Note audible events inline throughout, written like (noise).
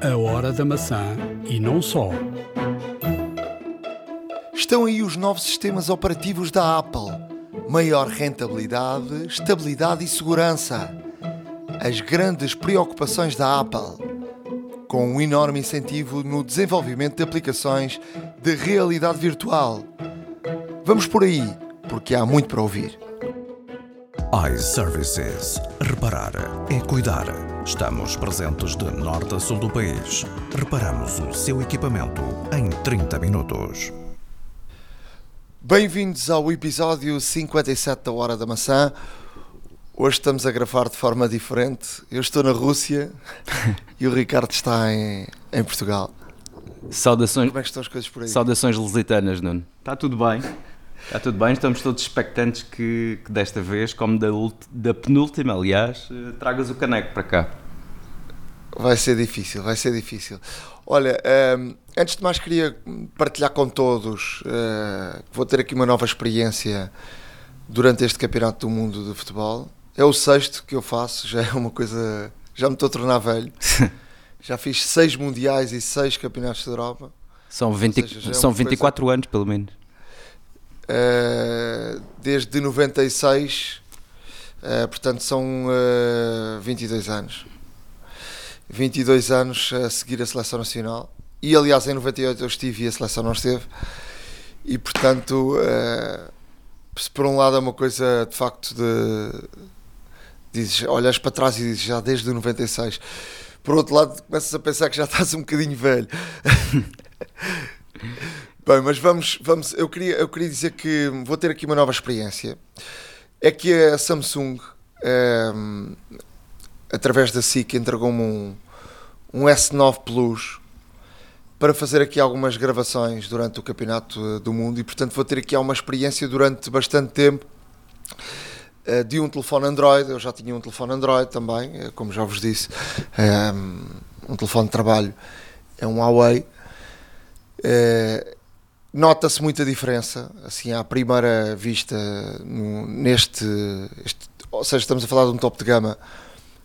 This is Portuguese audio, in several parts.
A hora da maçã e não só. Estão aí os novos sistemas operativos da Apple. Maior rentabilidade, estabilidade e segurança. As grandes preocupações da Apple. Com um enorme incentivo no desenvolvimento de aplicações de realidade virtual. Vamos por aí, porque há muito para ouvir iServices. Reparar é cuidar. Estamos presentes de norte a sul do país. Reparamos o seu equipamento em 30 minutos. Bem-vindos ao episódio 57 da Hora da Maçã. Hoje estamos a gravar de forma diferente. Eu estou na Rússia (laughs) e o Ricardo está em, em Portugal. Saudações, Como é que estão as coisas por aí? saudações lusitanas, Nuno. Está tudo bem? Está tudo bem, estamos todos expectantes que, que desta vez, como da, da penúltima, aliás, eh, tragas o caneco para cá. Vai ser difícil, vai ser difícil. Olha, hum, antes de mais queria partilhar com todos, eh, vou ter aqui uma nova experiência durante este Campeonato do Mundo de Futebol. É o sexto que eu faço, já é uma coisa, já me estou a tornar velho. (laughs) já fiz seis mundiais e seis campeonatos da Europa. São, 20, seja, é são coisa- 24 anos, pelo menos. Uh, desde 96, uh, portanto são uh, 22 anos. 22 anos a seguir a seleção nacional. E aliás, em 98 eu estive e a seleção não esteve. E portanto, se por um lado é uma coisa de facto de. Dizes, olhas para trás e dizes já desde 96. Por outro lado, começas a pensar que já estás um bocadinho velho. (laughs) Bem, mas vamos, vamos eu, queria, eu queria dizer que vou ter aqui uma nova experiência. É que a Samsung, ehm, através da SIC, entregou-me um, um S9 Plus para fazer aqui algumas gravações durante o Campeonato eh, do Mundo e, portanto, vou ter aqui uma experiência durante bastante tempo eh, de um telefone Android. Eu já tinha um telefone Android também, eh, como já vos disse, ehm, um telefone de trabalho é um Huawei. Nota-se muita diferença, assim, à primeira vista, neste, este- ou seja, estamos a falar de um top de gama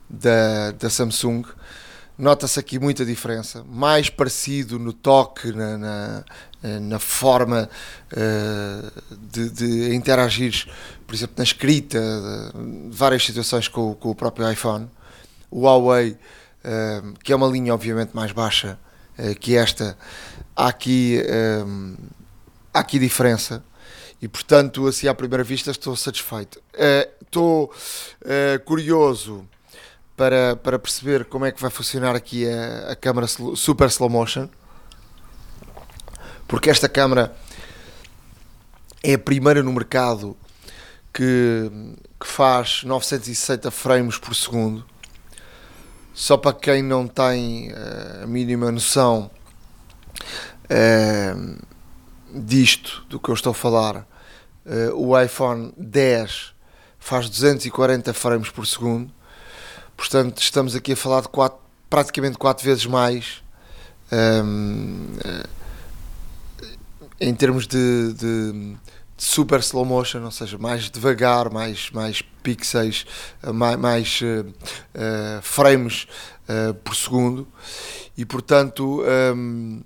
da, da Samsung. Nota-se aqui muita diferença, mais parecido no toque, na, na, na forma eh, de, de interagir, por exemplo, na escrita, de várias situações com, o- com o próprio iPhone. O Huawei, eh, que é uma linha obviamente mais baixa eh, que esta, há aqui, há aqui diferença. E portanto assim à primeira vista estou satisfeito. Eh, estou eh, curioso para, para perceber como é que vai funcionar aqui a, a câmara super slow motion. Porque esta câmara é a primeira no mercado que, que faz 960 frames por segundo. Só para quem não tem eh, a mínima noção eh, disto, do que eu estou a falar, eh, o iPhone 10 faz 240 frames por segundo, portanto estamos aqui a falar de quatro, praticamente 4 vezes mais ehm, eh, em termos de, de- de super slow motion, ou seja, mais devagar, mais, mais pixels, eh, mais, mais eh, frames eh, por segundo. E portanto ehm,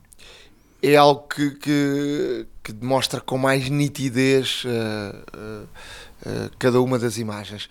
é algo que, que, que demonstra com mais nitidez eh, eh, eh, cada uma das imagens.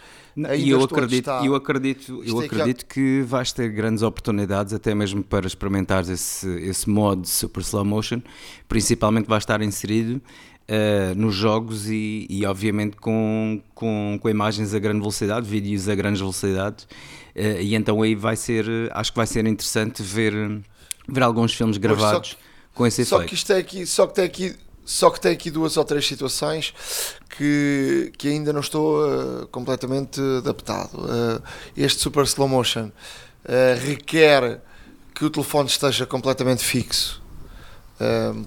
E eu acredito, testar. eu acredito, eu é que acredito que vais ter grandes oportunidades, até mesmo para experimentar esse, esse modo de super slow motion, principalmente vai estar inserido eh, nos jogos e, e, obviamente com, com, com imagens a grande velocidade, vídeos a grandes velocidades, eh, e então aí vai ser, acho que vai ser interessante ver, ver alguns filmes gravados com esse Só efeito. que isto é aqui, só que tem aqui, só que tem aqui duas ou três situações que, que ainda não estou eh, completamente adaptado. Eh, este super slow motion eh, requer que o telefone esteja completamente fixo.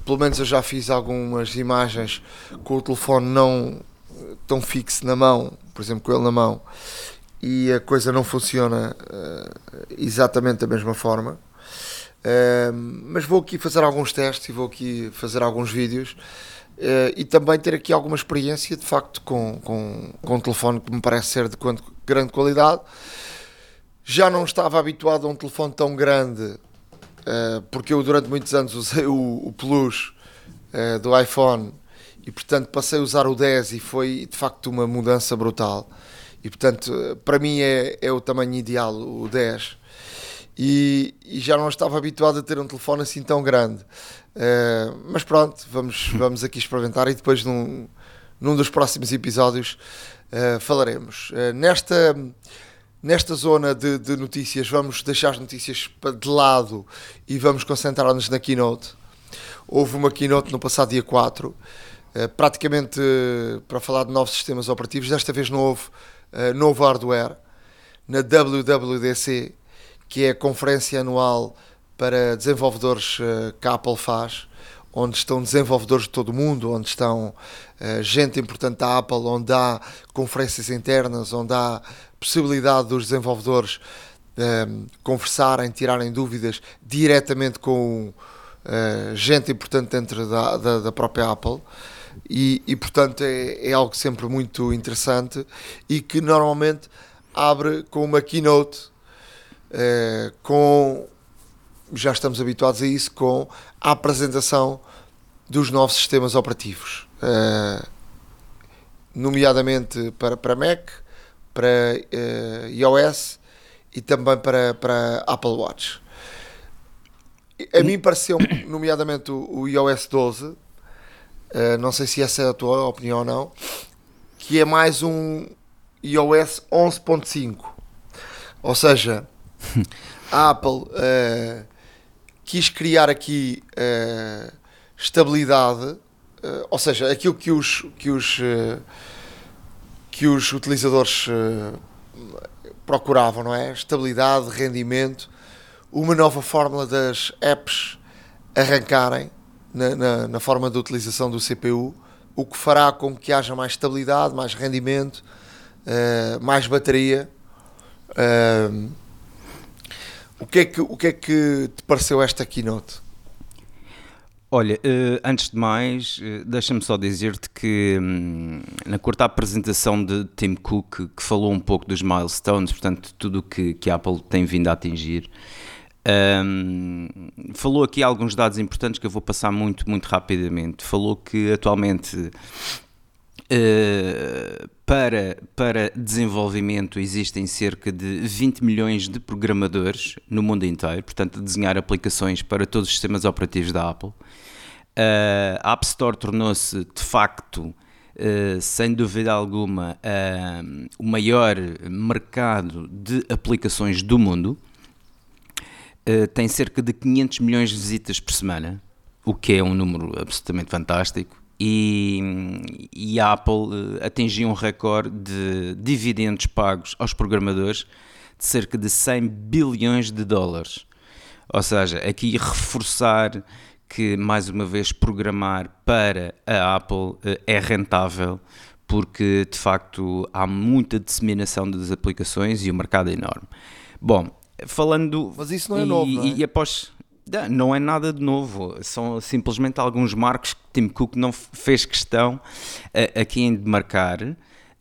Pelo menos eu já fiz algumas imagens com o telefone não tão fixo na mão, por exemplo, com ele na mão, e a coisa não funciona exatamente da mesma forma. Uh, mas vou aqui fazer alguns testes e vou aqui fazer alguns vídeos uh, e também ter aqui alguma experiência de facto com, com, com um telefone que me parece ser de grande qualidade. Já não estava habituado a um telefone tão grande uh, porque eu durante muitos anos usei o, o Plus uh, do iPhone e portanto passei a usar o 10 e foi de facto uma mudança brutal. E portanto, para mim é, é o tamanho ideal, o 10. E, e, já não estava habituado a ter um telefone assim tão grande. Uh, mas pronto, vamos, (laughs) vamos aqui experimentar e depois num, num dos próximos episódios uh, falaremos. Uh, nesta, nesta zona de, de, notícias, vamos deixar as notícias de lado e vamos concentrar-nos na keynote. Houve uma keynote no passado dia 4, praticamente para falar de novos sistemas operativos. Desta vez não houve novo hardware na WWDC, que é a conferência anual para desenvolvedores que a Apple faz onde estão desenvolvedores de todo o mundo, onde estão uh, gente importante da Apple, onde há conferências internas, onde há possibilidade dos desenvolvedores uh, conversarem, tirarem dúvidas diretamente com uh, gente importante dentro da, da, da própria Apple. E, e portanto é, é, algo sempre muito interessante e que normalmente abre com uma keynote com já estamos habituados a isso com a apresentação dos novos sistemas operativos, uh, nomeadamente para, para Mac, para uh, iOS e também para, para Apple Watch. A mim pareceu, nomeadamente, o, o iOS 12, uh, não sei se essa é a tua opinião ou não, que é mais um iOS 11.5. Ou seja, a Apple uh, quis criar aqui uh, estabilidade, uh, ou seja, aquilo que os, que os, que os utilizadores procuravam, não é? Estabilidade, rendimento, uma nova fórmula das apps arrancarem na, na, na forma de utilização do CPU, o que fará com que haja mais estabilidade, mais rendimento, mais bateria. Uh, o que é que, o que, é que te pareceu esta keynote? Olha, uh, antes de mais, uh, deixa-me só dizer-te que um, na curta apresentação de Tim Cook, que falou um pouco dos milestones, portanto, tudo o que, que a Apple tem vindo a atingir, um, falou aqui alguns dados importantes que eu vou passar muito, muito rapidamente. Falou que atualmente Uh, para, para desenvolvimento existem cerca de 20 milhões de programadores no mundo inteiro, portanto, a desenhar aplicações para todos os sistemas operativos da Apple. Uh, a App Store tornou-se, de facto, uh, sem dúvida alguma, o maior mercado de aplicações do mundo. tem cerca de 500 milhões de visitas por semana, o que é um número absolutamente fantástico e, e a Apple eh, atingiu um recorde de dividendos pagos aos programadores de cerca de 100 bilhões de dólares. Ou seja, aqui reforçar que, mais uma vez, programar para a Apple eh, é rentável, porque de facto há muita disseminação das aplicações e o mercado é enorme. Bom, falando. Mas isso não é e, novo. Não é? E após. Não é nada de novo, são simplesmente alguns marcos que Tim Cook não fez questão uh, aqui em demarcar um,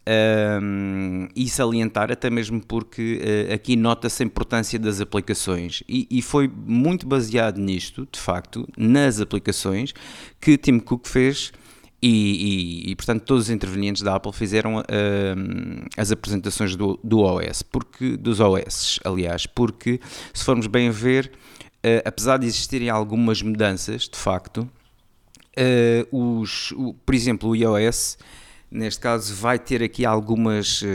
ehm, e salientar, até mesmo porque uh, aqui nota-se a importância das aplicações e, e, foi muito baseado nisto, de facto, nas aplicações que Tim Cook fez. E, e, e, portanto todos os intervenientes da Apple fizeram uh, as apresentações do, do OS, porque dos OS, aliás, porque se formos bem ver, uh, apesar de existirem algumas mudanças, de facto, uh, os, o, por exemplo, o iOS, neste caso, vai ter aqui algumas, uh,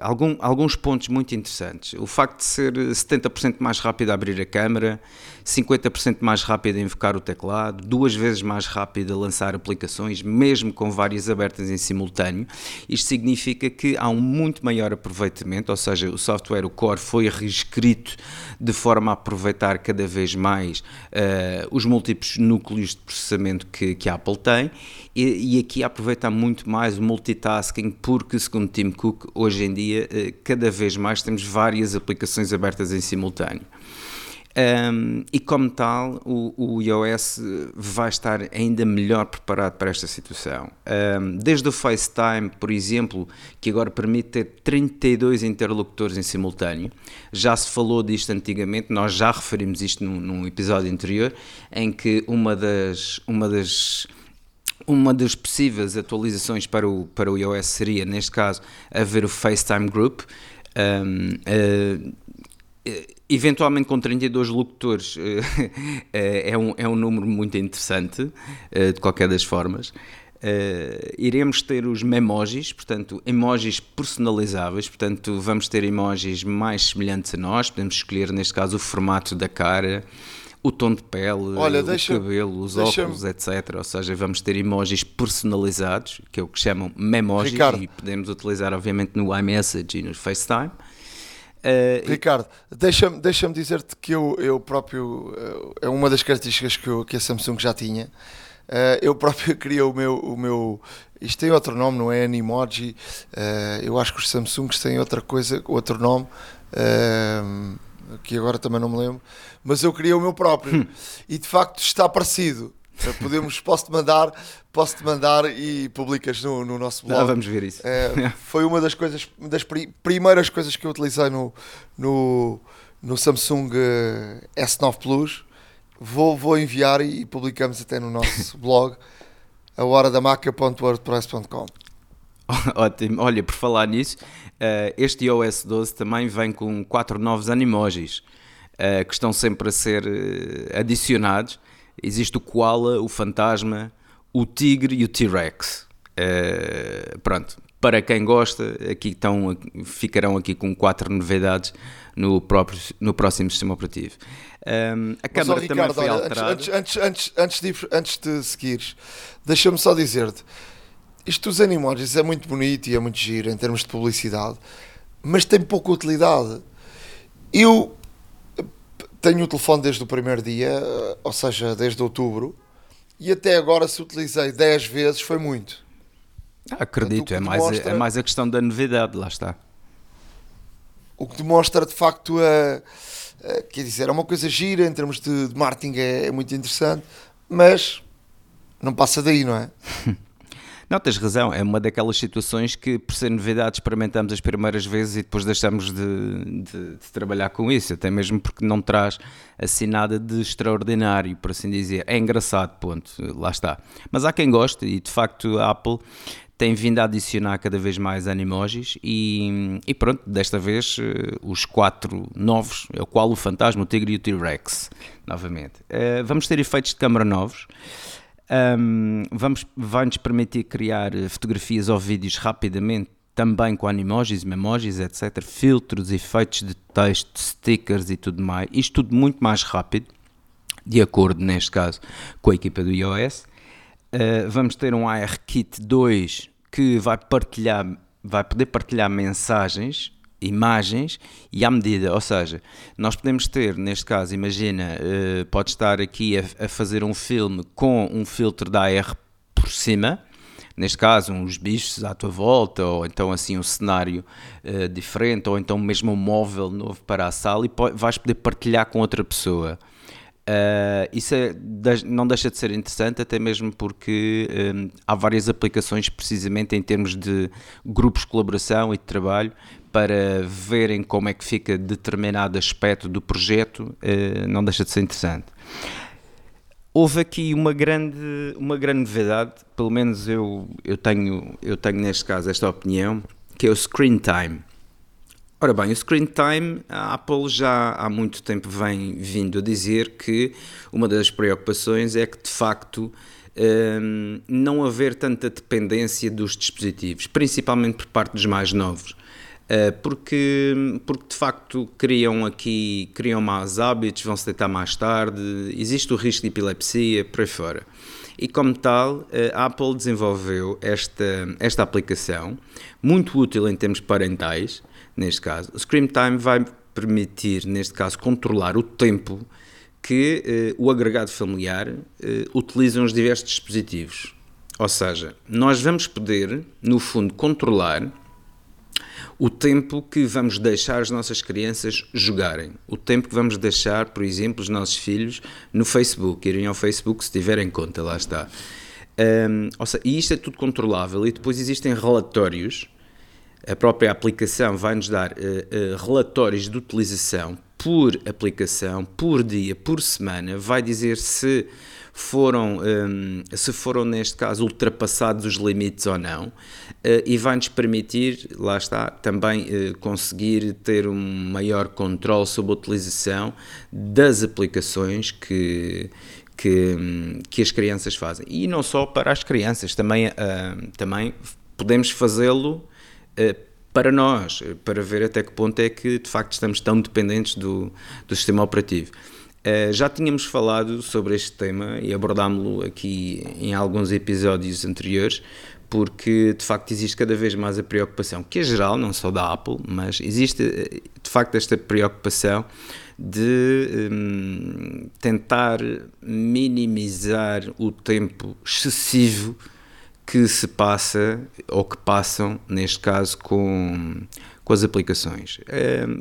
algum, alguns pontos muito interessantes. O facto de ser 70% mais rápido a abrir a câmera, 50% mais rápido a invocar o teclado, duas vezes mais rápido a lançar aplicações, mesmo com várias abertas em simultâneo. Isto significa que há um muito maior aproveitamento, ou seja, o software, o core, foi reescrito de forma a aproveitar cada vez mais uh, os múltiplos núcleos de processamento que, que a Apple tem e, e, aqui aproveita muito mais o multitasking, porque, segundo Tim Cook, hoje em dia, uh, cada vez mais temos várias aplicações abertas em simultâneo. Um, e como tal, o, o, iOS vai estar ainda melhor preparado para esta situação. Um, desde o FaceTime, por exemplo, que agora permite ter 32 interlocutores em simultâneo, já se falou disto antigamente, nós já referimos isto num, num episódio anterior, em que uma das, uma das uma das possíveis atualizações para o, para o iOS seria, neste caso, haver o FaceTime Group. Um, uh, eventualmente com 32 locutores (laughs) é, um, é um número muito interessante, de qualquer das formas. iremos ter os memojis, portanto, emojis personalizáveis, portanto, vamos ter emojis mais semelhantes a nós, podemos escolher, neste caso, o formato da cara, o tom de pele, Olha, o deixa, cabelo, os óculos, etc. Ou seja, vamos ter emojis personalizados, que é o que chamam memojis, Ricardo. e podemos utilizar, obviamente, no iMessage e no FaceTime. Uh, Ricardo, deixa-me deixa dizer-te que eu, eu próprio, é uma das características que, eu, que a Samsung já tinha. Uh, eu próprio (laughs) queria o meu, o meu. Isto tem outro nome, não é Animoji. Uh, eu acho que os Samsungs têm outra coisa, outro nome. Que agora também não me lembro, mas eu queria o meu próprio hum. e de facto está parecido. Podemos, posso-te mandar, posso-te mandar e publicas no, no nosso blog. Ah, vamos ver isso. É, foi uma das coisas, das primeiras coisas que eu utilizei no, no, no Samsung eh, S9 Plus. Vou, vou enviar e publicamos até no nosso (laughs) blog, a hora da maca.wordpress.com. (laughs) Ótimo, olha, por falar nisso, uh, este iOS 12 também vem com quatro novos animojis uh, que estão sempre a ser adicionados. Existe o Koala, o Fantasma, o Tigre e o T-Rex. pronto, para quem gosta, aqui estão, ficarão aqui com quatro novidades no, próprio, no próximo sistema operativo. Um, a câmera também Ricardo, foi alterada. Antes, antes, antes, antes, de, antes de seguires, deixa-me só dizer-te isto dos animojis é muito bonito e é muito giro em termos de publicidade, mas tem pouca utilidade. Eu tenho o telefone desde o primeiro dia, ou seja, desde outubro, e até agora se utilizei 10 vezes foi muito. Ah, acredito, Portanto, é, mais, demonstra, é mais a questão da novidade, lá está. O que demonstra de facto a, a quer dizer, é uma coisa gira em termos de, de marketing é, é muito interessante, mas não passa daí, não é? (laughs) Não, tens razão, é uma daquelas situações que, por ser novidade, experimentamos as primeiras vezes e depois deixamos de, de, de, trabalhar com isso, até mesmo porque não traz assim nada de extraordinário, por assim dizer. É engraçado, ponto, lá está. Mas há quem goste e, de facto, a Apple tem vindo a adicionar cada vez mais animojis e, e pronto, desta vez uh, os quatro novos, é o qual o Fantasma, o Tigre e o T-Rex, novamente. Uh, vamos ter efeitos de câmara novos. Um, vamos, vai-nos permitir criar eh, fotografias ou vídeos rapidamente, também com animojis, memojis, etc. Filtros, efeitos de texto, stickers e tudo mais. Isto tudo muito mais rápido, de acordo, neste caso, com a equipa do iOS. Uh, vamos ter um ARKit 2 que vai partilhar, vai poder partilhar mensagens imagens e à medida, ou seja, nós podemos ter, neste caso, imagina, uh, pode estar aqui a, a, fazer um filme com um filtro da AR por cima, neste caso, uns bichos à tua volta, ou então assim um cenário uh, diferente, ou então mesmo um móvel novo para a sala e vais poder partilhar com outra pessoa. Uh, isso é, não deixa de ser interessante, até mesmo porque um, há várias aplicações, precisamente em termos de grupos de colaboração e de trabalho, para verem como é que fica determinado aspecto do projeto, eh, não deixa de ser interessante. Houve aqui uma grande, uma grande novidade, pelo menos eu, eu, tenho, eu tenho neste caso esta opinião, que é o Screen Time. Ora bem, o Screen Time, a Apple já há muito tempo vem vindo a dizer que uma das preocupações é que de facto um, não haver tanta dependência dos dispositivos, principalmente por parte dos mais novos. Eh, porque, porque de facto criam aqui criam maus hábitos, vão se deitar mais tarde, existe o risco de epilepsia, por aí fora. E como tal, eh, a Apple desenvolveu esta, esta aplicação, muito útil em termos parentais, neste caso. O Screen Time vai permitir, neste caso, controlar o tempo que eh, o agregado familiar eh, utiliza os diversos dispositivos. Ou seja, nós vamos poder, no fundo, controlar o tempo que vamos deixar as nossas crianças jogarem, o tempo que vamos deixar, por exemplo, os nossos filhos no Facebook, irem ao Facebook se tiverem conta, lá está. Um, seja, e isto é tudo controlável e depois existem relatórios, a própria aplicação vai-nos dar uh, uh, relatórios de utilização por aplicação, por dia, por semana, vai dizer se foram, um, se foram neste caso ultrapassados os limites ou não, uh, e vai-nos permitir, lá está, também uh, conseguir ter um maior controle sobre a utilização das aplicações que, que, hum, que as crianças fazem. E não só para as crianças, também, uh, também podemos fazê-lo para nós, para ver até que ponto é que de facto estamos tão dependentes do, do sistema operativo. Uh, já tínhamos falado sobre este tema e abordámo-lo aqui em alguns episódios anteriores, porque de facto existe cada vez mais a preocupação, que é geral, não só da Apple, mas existe eh, de facto esta preocupação de um, tentar minimizar o tempo excessivo que se passa ou que passam, neste caso, com, com as aplicações.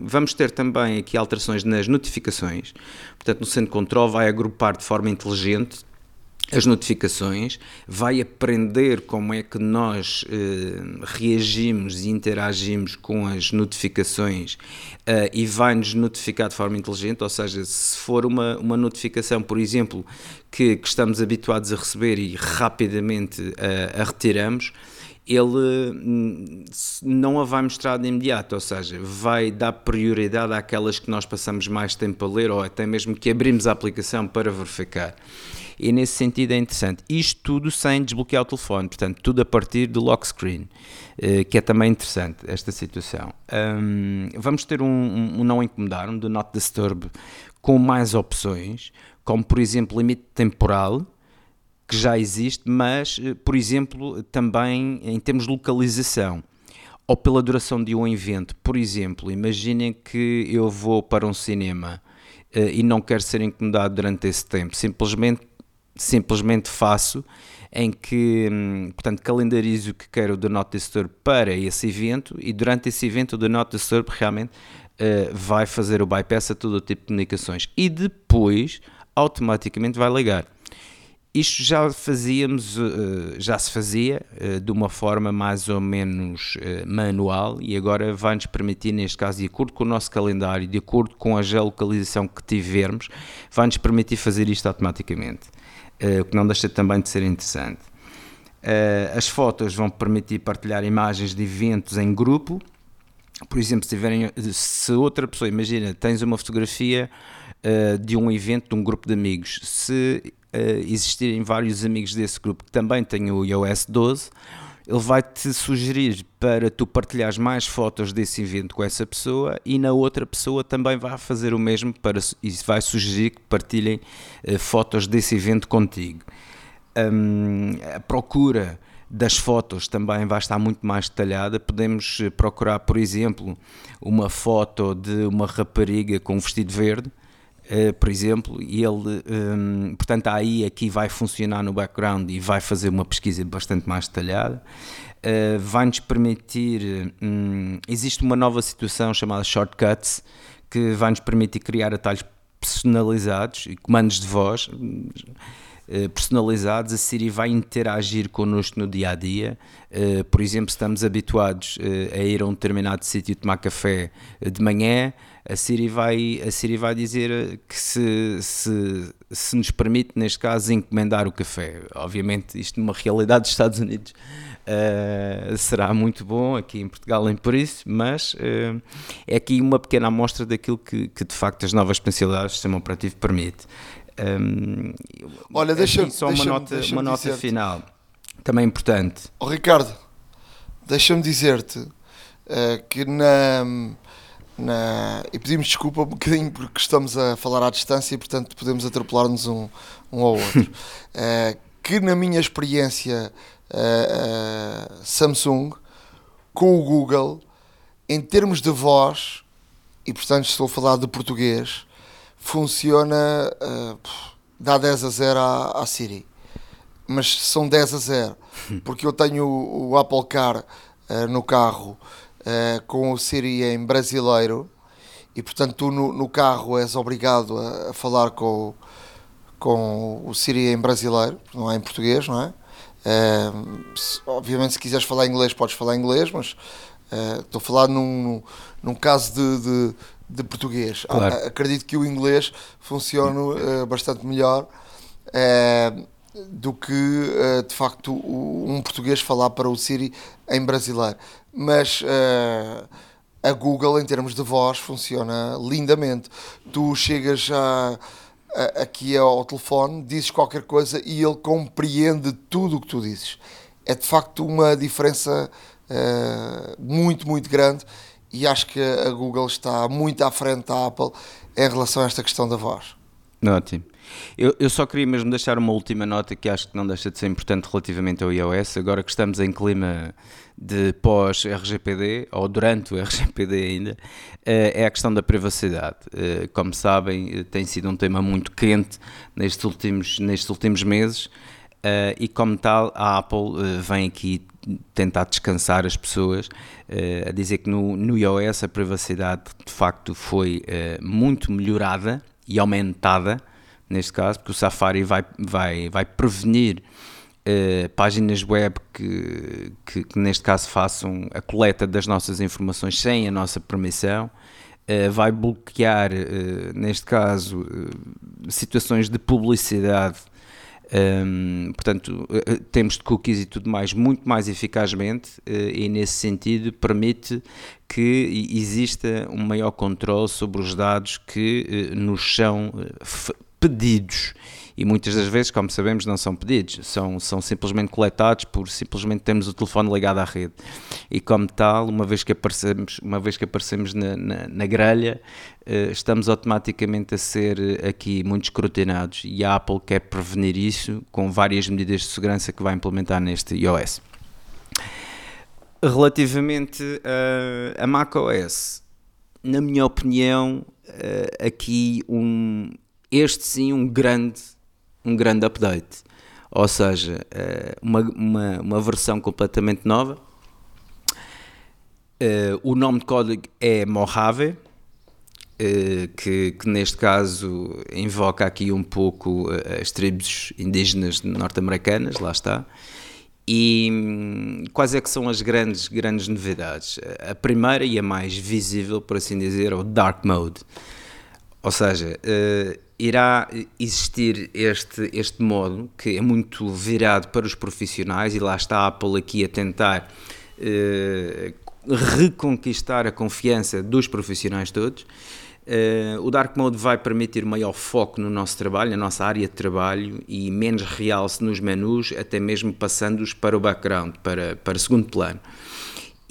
Vamos ter também aqui alterações nas notificações, portanto, no Centro Control vai agrupar de forma inteligente as notificações, vai aprender como é que nós eh, reagimos e interagimos com as notificações eh, e vai-nos notificar de forma inteligente, ou seja, se for uma, uma notificação, por exemplo, que, que estamos habituados a receber e rapidamente eh, a retiramos, ele hum, não a vai mostrar de imediato, ou seja, vai dar prioridade àquelas que nós passamos mais tempo a ler ou até mesmo que abrimos a aplicação para verificar. E nesse sentido é interessante. Isto tudo sem desbloquear o telefone, portanto, tudo a partir do lock screen, eh, que é também interessante esta situação. Um, vamos ter um, um não incomodar, um do not disturb, com mais opções, como por exemplo limite temporal, que já existe, mas, eh, por exemplo, também em termos de localização ou pela duração de um evento. Por exemplo, imaginem que eu vou para um cinema uh, e não quero ser incomodado durante esse tempo, simplesmente, simplesmente faço em que, hum, portanto, calendarizo o que quero do Not Disturb para esse evento e durante esse evento o do Not Disturb realmente uh, vai fazer o bypass a todo o tipo de comunicações e depois automaticamente vai ligar. Isto já fazíamos, eh, já se fazia eh, de uma forma mais ou menos eh, manual e agora vai-nos permitir, neste caso, de acordo com o nosso calendário, de acordo com a geolocalização que tivermos, vai-nos permitir fazer isto automaticamente, o que não deixa também de ser interessante. As fotos vão permitir partilhar imagens de eventos em grupo, por exemplo, se, tiverem, se outra pessoa, imagina, tens uma fotografia de um evento de um grupo de amigos, se existirem vários amigos desse grupo que também têm o iOS 12, ele vai-te sugerir para tu partilhares mais fotos desse evento com essa pessoa e na outra pessoa também vai fazer o mesmo para, e vai sugerir que partilhem uh, fotos desse evento contigo. Um, a procura das fotos também vai estar muito mais detalhada. Podemos eh, procurar, por exemplo, uma foto de uma rapariga com um vestido verde Uh, por exemplo, e ele, um, ehm, portanto, aí aqui vai funcionar no background e vai fazer uma pesquisa bastante mais detalhada. Uh, vai-nos permitir, um, existe uma nova situação chamada Shortcuts, que vai-nos permitir criar atalhos personalizados e comandos de voz uh, personalizados. A Siri vai interagir connosco no dia a dia. por exemplo, estamos habituados a ir a um determinado sítio tomar café de manhã a Siri vai, a Siri vai dizer que se, se, se nos permite, neste caso, encomendar o café. Obviamente, isto numa realidade dos Estados Unidos uh, será muito bom, aqui em Portugal nem por isso, mas uh, é aqui uma pequena amostra daquilo que, que de facto as novas potencialidades do sistema operativo permite. Um, Olha, deixa-me só uma nota, deixa uma nota final, também importante. Oh, Ricardo, deixa-me dizer-te uh, que na na... e pedimos desculpa um bocadinho porque estamos a falar à distância e portanto podemos atropelar-nos um, um ao outro. uh, (laughs) que na minha experiência uh, uh, Samsung com o Google, em termos de voz, e portanto estou a falar de português, funciona, dá 10 a 0 à, à Siri. Mas são 10 a 0, (laughs) porque eu tenho o, o Apple Car no carro com o Siri em brasileiro e portanto tu no, no carro és obrigado a, a, falar com, com o Siri em brasileiro, não é em português, não é? se, obviamente se quiseres falar inglês podes falar inglês, mas estou a falar num, num caso de, de, de português. Claro. acredito que o inglês funcione bastante melhor do que uh, de facto um português falar para o Siri em brasileiro. Mas uh, a Google, em termos de voz, funciona lindamente. Tu chegas a, a, aqui ao telefone, dizes qualquer coisa e ele compreende tudo o que tu dizes. É de facto uma diferença uh, muito, muito grande e acho que a Google está muito à frente da Apple em relação a esta questão da voz. Ótimo. Eu, eu, só queria mesmo deixar uma última nota que acho que não deixa de ser importante relativamente ao iOS, agora que estamos em clima de pós-RGPD, ou durante o RGPD ainda, eh, é a questão da privacidade. Eh, como sabem, eh, tem sido um tema muito quente nestes últimos, nestes últimos meses, e como tal, a Apple vem aqui tentar descansar as pessoas, a dizer que no, no iOS a privacidade de facto foi muito melhorada e aumentada neste caso, porque o Safari vai, vai, vai prevenir uh, páginas web que, que, que, neste caso, façam a coleta das nossas informações sem a nossa permissão. Uh, vai bloquear, uh, neste caso, situações de publicidade um, portanto, temos de cookies e tudo mais muito mais eficazmente e nesse sentido permite que exista um maior controle sobre os dados que nos são pedidos e muitas das vezes, como sabemos, não são pedidos, são, são simplesmente coletados por simplesmente termos o telefone ligado à rede. E como tal, uma vez que aparecemos, uma vez que aparecemos na, na, na grelha, eh, estamos automaticamente a ser eh, aqui muito escrutinados e a Apple quer prevenir isso com várias medidas de segurança que vai implementar neste iOS. Relativamente a, a macOS, na minha opinião, eh, aqui um, este sim um grande, um grande update. Ou seja, eh, uma, uma, uma versão completamente nova. Eh, o nome de código é Mojave, eh, que, que, neste caso invoca aqui um pouco as tribos indígenas norte-americanas, lá está. E hum, quais é que são as grandes, grandes novidades? A primeira e a mais visível, por assim dizer, é o Dark Mode. Ou seja, irá existir este, este modo que é muito virado para os profissionais e lá está a Apple aqui a tentar eh, reconquistar a confiança dos profissionais todos. Uh, o Dark Mode vai permitir maior foco no nosso trabalho, na nossa área de trabalho e menos realce nos menus, até mesmo passando-os para o background, para, para segundo plano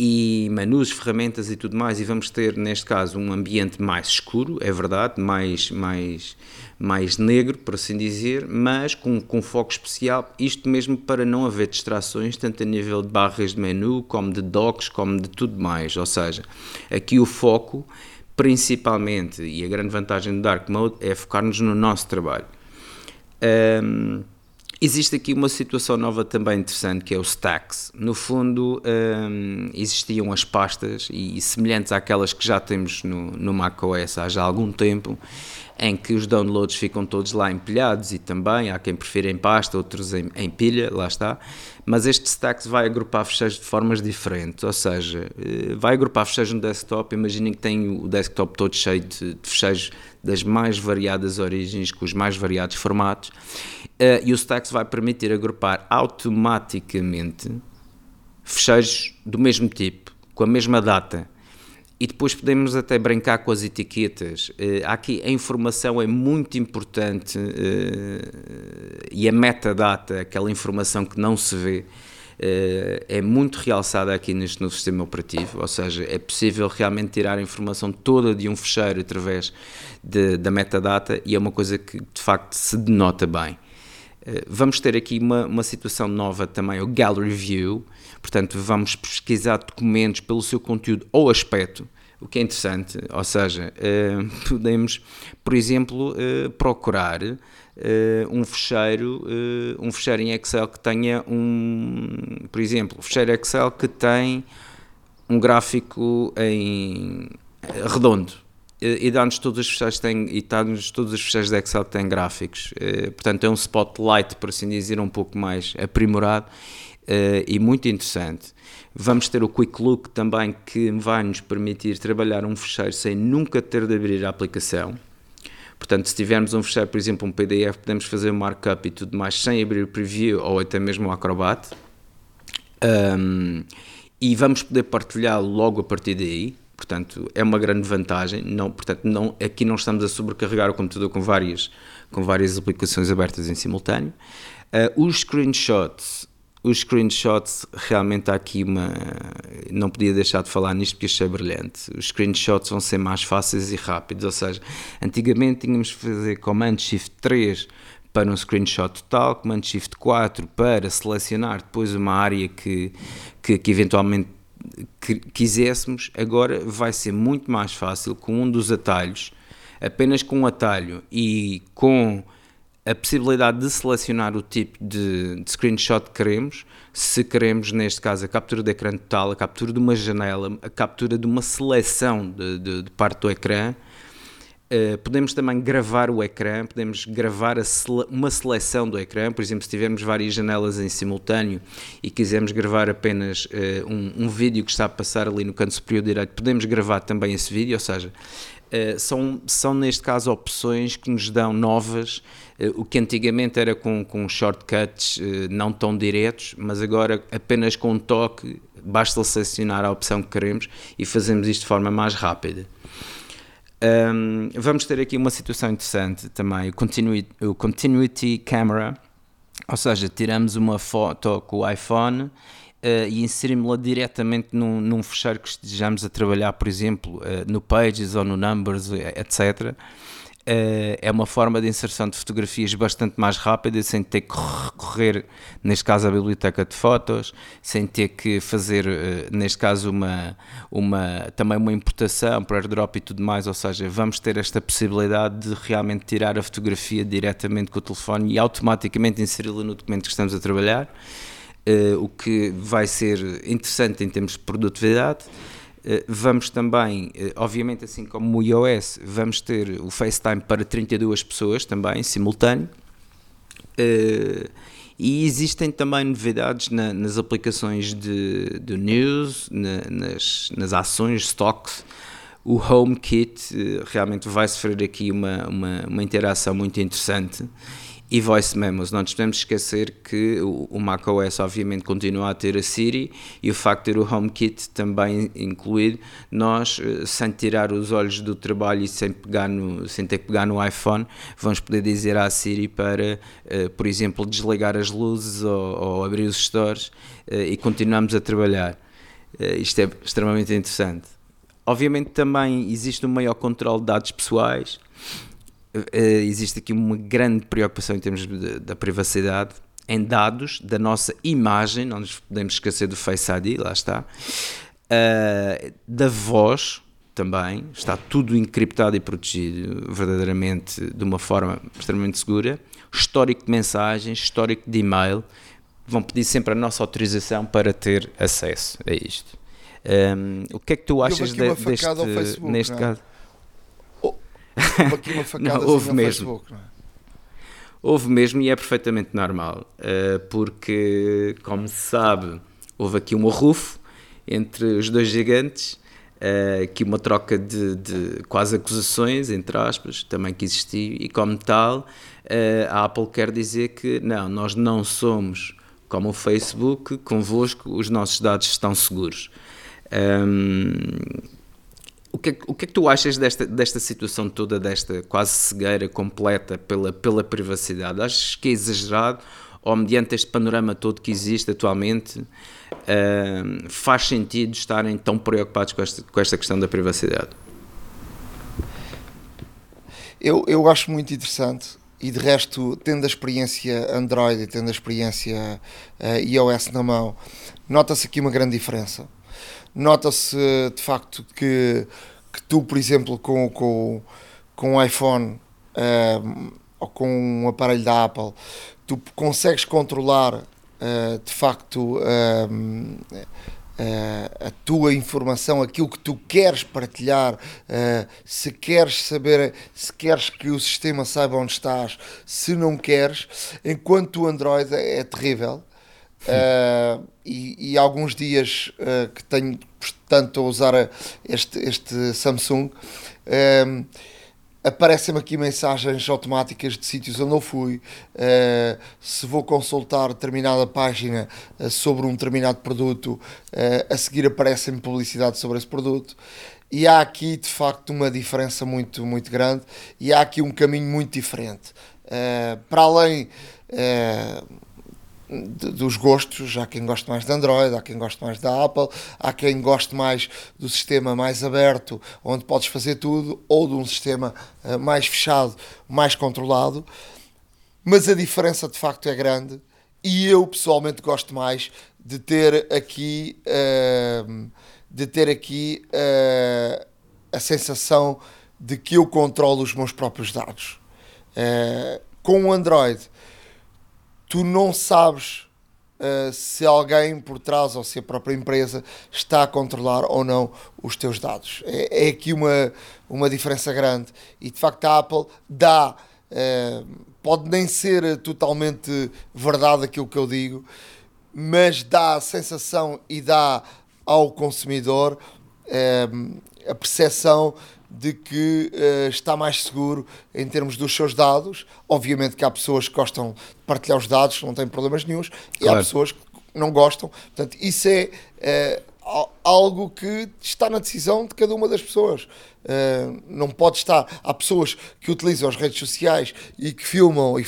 e menus, ferramentas e tudo mais, e vamos ter neste caso um ambiente mais escuro, é verdade, mais, mais, mais negro, por assim dizer, mas com, com foco especial, isto mesmo para não haver distrações, tanto a nível de barras de menu, como de docks, como de tudo mais, ou seja, aqui o foco principalmente, e a grande vantagem do Dark Mode é focar-nos no nosso trabalho. Um, Existe aqui uma situação nova também interessante que é o Stacks. No fundo, um, existiam as pastas e semelhantes àquelas que já temos no, no macOS há já algum tempo, em que os downloads ficam todos lá empilhados e também há quem prefira em pasta, outros em, em pilha, lá está. Mas este Stacks vai agrupar fecheiros de formas diferentes, ou seja, eh, vai agrupar fecheiros no desktop. Imaginem que tem o desktop todo cheio de, de fecheiros das mais variadas origens, com os mais variados formatos Uh, e o Stacks vai permitir agrupar automaticamente fecheiros do mesmo tipo, com a mesma data. E depois podemos até brincar com as etiquetas. Uh, aqui a informação é muito importante uh, e a metadata, aquela informação que não se vê, é muito realçada aqui neste novo sistema operativo, ou seja, é possível realmente tirar a informação toda de um fecheiro através de, da metadata e é uma coisa que de facto se denota bem. Eh, vamos ter aqui uma, uma situação nova também, o Gallery View, portanto, vamos pesquisar documentos pelo seu conteúdo ou aspecto, o que é interessante, ou seja, uh, (laughs) podemos, por exemplo, uh, procurar um fecheiro, um fecheiro em Excel que tenha um, por exemplo, um fecheiro Excel que tem um gráfico em redondo e dá-nos todos os fecheiros têm, e dá-nos todos os fecheiros de Excel têm gráficos. Portanto, é um spotlight, por assim dizer, um pouco mais aprimorado e muito interessante. Vamos ter o Quick Look também que vai nos permitir trabalhar um fecheiro sem nunca ter de abrir a aplicação. Portanto, se tivermos um fecheiro, por exemplo, um PDF, podemos fazer o markup e tudo mais sem abrir o preview ou até mesmo o Acrobat. Um, e vamos poder partilhar logo a partir daí. Portanto, é uma grande vantagem. Não, portanto, não, aqui não estamos a sobrecarregar o computador com várias, com várias aplicações abertas em simultâneo. Uh, os screenshots os screenshots, realmente há aqui uma. Não podia deixar de falar nisto porque achei brilhante. Os screenshots vão ser mais fáceis e rápidos, ou seja, antigamente tínhamos de fazer Command Shift 3 para um screenshot total, Command Shift 4 para selecionar depois uma área que, que, que eventualmente quiséssemos. Agora vai ser muito mais fácil com um dos atalhos, apenas com um atalho e com a possibilidade de selecionar o tipo de, de, screenshot que queremos, se queremos, neste caso, a captura de ecrã total, a captura de uma janela, a captura de uma seleção de, de, de parte do ecrã. Uh, podemos também gravar o ecrã, podemos gravar sele uma seleção do ecrã, por exemplo, se tivermos várias janelas em simultâneo e quisermos gravar apenas uh, um, um vídeo que está a passar ali no canto superior direito, podemos gravar também esse vídeo, ou seja, uh, são, são neste caso opções que nos dão novas eh, o que antigamente era com, com shortcuts eh, não tão diretos, mas agora apenas com um toque basta selecionar a opção que queremos e fazemos isto de forma mais rápida. Um, vamos ter aqui uma situação interessante também, o continuity, o continuity Camera, ou seja, tiramos uma foto com o iPhone uh, e inserimos-la diretamente num, num fecheiro que estejamos a trabalhar, por exemplo, uh, no Pages ou no Numbers, etc. Eh, é uma forma de inserção de fotografias bastante mais rápida, sem ter que recorrer, neste caso, à biblioteca de fotos, sem ter que fazer, eh, neste caso, uma, uma, também uma importação para airdrop e tudo mais, ou seja, vamos ter esta possibilidade de realmente tirar a fotografia diretamente com o telefone e automaticamente inseri-la no documento que estamos a trabalhar, eh, o que vai ser interessante em termos de produtividade. Eh, vamos também, eh, obviamente, assim como o iOS, vamos ter o FaceTime para 32 pessoas também, simultâneo. Eh, e existem também novidades na, nas aplicações de, de news, na, nas, nas ações, stocks. O HomeKit realmente vai sofrer aqui uma, uma, uma interação muito interessante e voice memos. Não nos podemos esquecer que o, macOS obviamente continua a ter a Siri e o facto de ter o HomeKit também incluído, nós, eh, sem tirar os olhos do trabalho e sem, pegar no, sem ter que pegar no iPhone, vamos poder dizer à Siri para, uh, por exemplo, desligar as luzes ou, ou abrir os stores uh, e continuamos a trabalhar. Isto é extremamente interessante. Obviamente também existe um maior controle de dados pessoais, existe aqui uma grande preocupação em termos de, da privacidade em dados da nossa imagem, não nos podemos esquecer do Face ID, lá está, uh, da voz também, está tudo encriptado e protegido verdadeiramente de uma forma extremamente segura, histórico de mensagens, histórico de e-mail, vão pedir sempre a nossa autorização para ter acesso a isto. Um, o que é que tu achas de, deste, Facebook, neste é? caso? (laughs) Houve aqui uma facada não, houve mesmo. Facebook, não é? Houve mesmo e é perfeitamente normal, uh, porque, como se sabe, houve aqui um arrufo entre os dois gigantes, uh, que uma troca de, de, quase acusações, entre aspas, também que existiu, e como tal, uh, a Apple quer dizer que não, nós não somos como o Facebook, convosco os nossos dados estão seguros. Um, o que, é, o que é que tu achas desta, desta situação toda, desta quase cegueira completa pela, pela privacidade? Achas que é exagerado ou, mediante este panorama todo que existe atualmente, uh, faz sentido estarem tão preocupados com esta, com esta questão da privacidade? Eu, eu acho muito interessante e de resto, tendo a experiência Android e tendo a experiência uh, iOS na mão, nota-se aqui uma grande diferença nota-se de facto que, que tu, por exemplo, com, com, com um iPhone uh, ou com um aparelho da Apple, tu consegues controlar uh, de facto uh, a tua informação, aquilo que tu queres partilhar, se queres saber, se queres que o sistema saiba onde estás, se não queres, enquanto o Android é terrível. Uh, e, e, alguns dias que tenho portanto a usar este, este Samsung aparecem-me aqui mensagens automáticas de sítios onde eu fui, uh, se vou consultar determinada página uh, sobre um determinado produto, uh, a seguir aparecem-me publicidade sobre esse produto. E há aqui de facto uma diferença muito, muito grande e há aqui um caminho muito diferente. para além dos gostos, há quem goste mais de Android, há quem goste mais da Apple, há quem goste mais do sistema mais aberto, onde podes fazer tudo, ou de um sistema uh, mais fechado, mais controlado. Mas a diferença de facto é grande e eu pessoalmente gosto mais de ter aqui uh, de ter aqui uh, a sensação de que eu controlo os meus próprios dados. com o Android tu não sabes uh, se alguém por trás ou se a própria empresa está a controlar ou não os teus dados. É, é aqui uma, uma diferença grande e de facto a Apple dá. Uh, pode nem ser totalmente verdade aquilo que eu digo, mas dá a sensação e dá ao consumidor uh, a percepção de que uh, está mais seguro em termos dos seus dados. Obviamente que há pessoas que gostam de partilhar os dados, não têm problemas nenhums, e há pessoas que não gostam. Portanto, isso é uh, algo que está na decisão de cada uma das pessoas. Uh, não pode estar. Há pessoas que utilizam as redes sociais e que filmam e,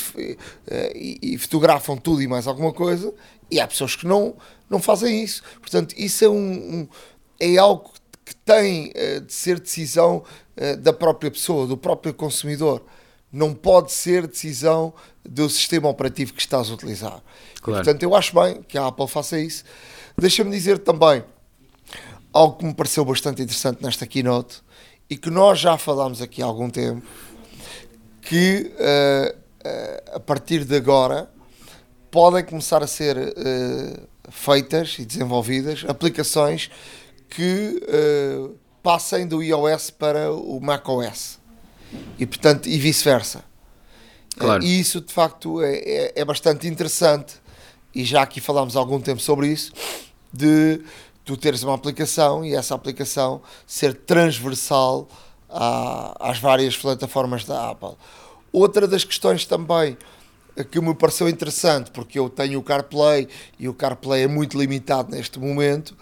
e, e fotografam tudo e mais alguma coisa, e há pessoas que não, não fazem isso. Portanto, isso é um, um é algo que tem uh, de ser decisão uh, da própria pessoa, do próprio consumidor. Não pode ser decisão do sistema operativo que estás a utilizar. Claro. E, portanto, eu acho bem que a Apple faça isso. Deixa-me dizer também algo que me pareceu bastante interessante nesta keynote e que nós já falámos aqui há algum tempo, que uh, a partir de agora podem começar a ser feitas e desenvolvidas aplicações que uh, passem do iOS para o macOS e portanto e vice-versa. Claro. Uh, e isso de facto é, é, é, bastante interessante e já aqui falámos há algum tempo sobre isso de tu teres uma aplicação e essa aplicação ser transversal à, às várias plataformas da Apple. Outra das questões também que me pareceu interessante, porque eu tenho o CarPlay e o CarPlay é muito limitado neste momento,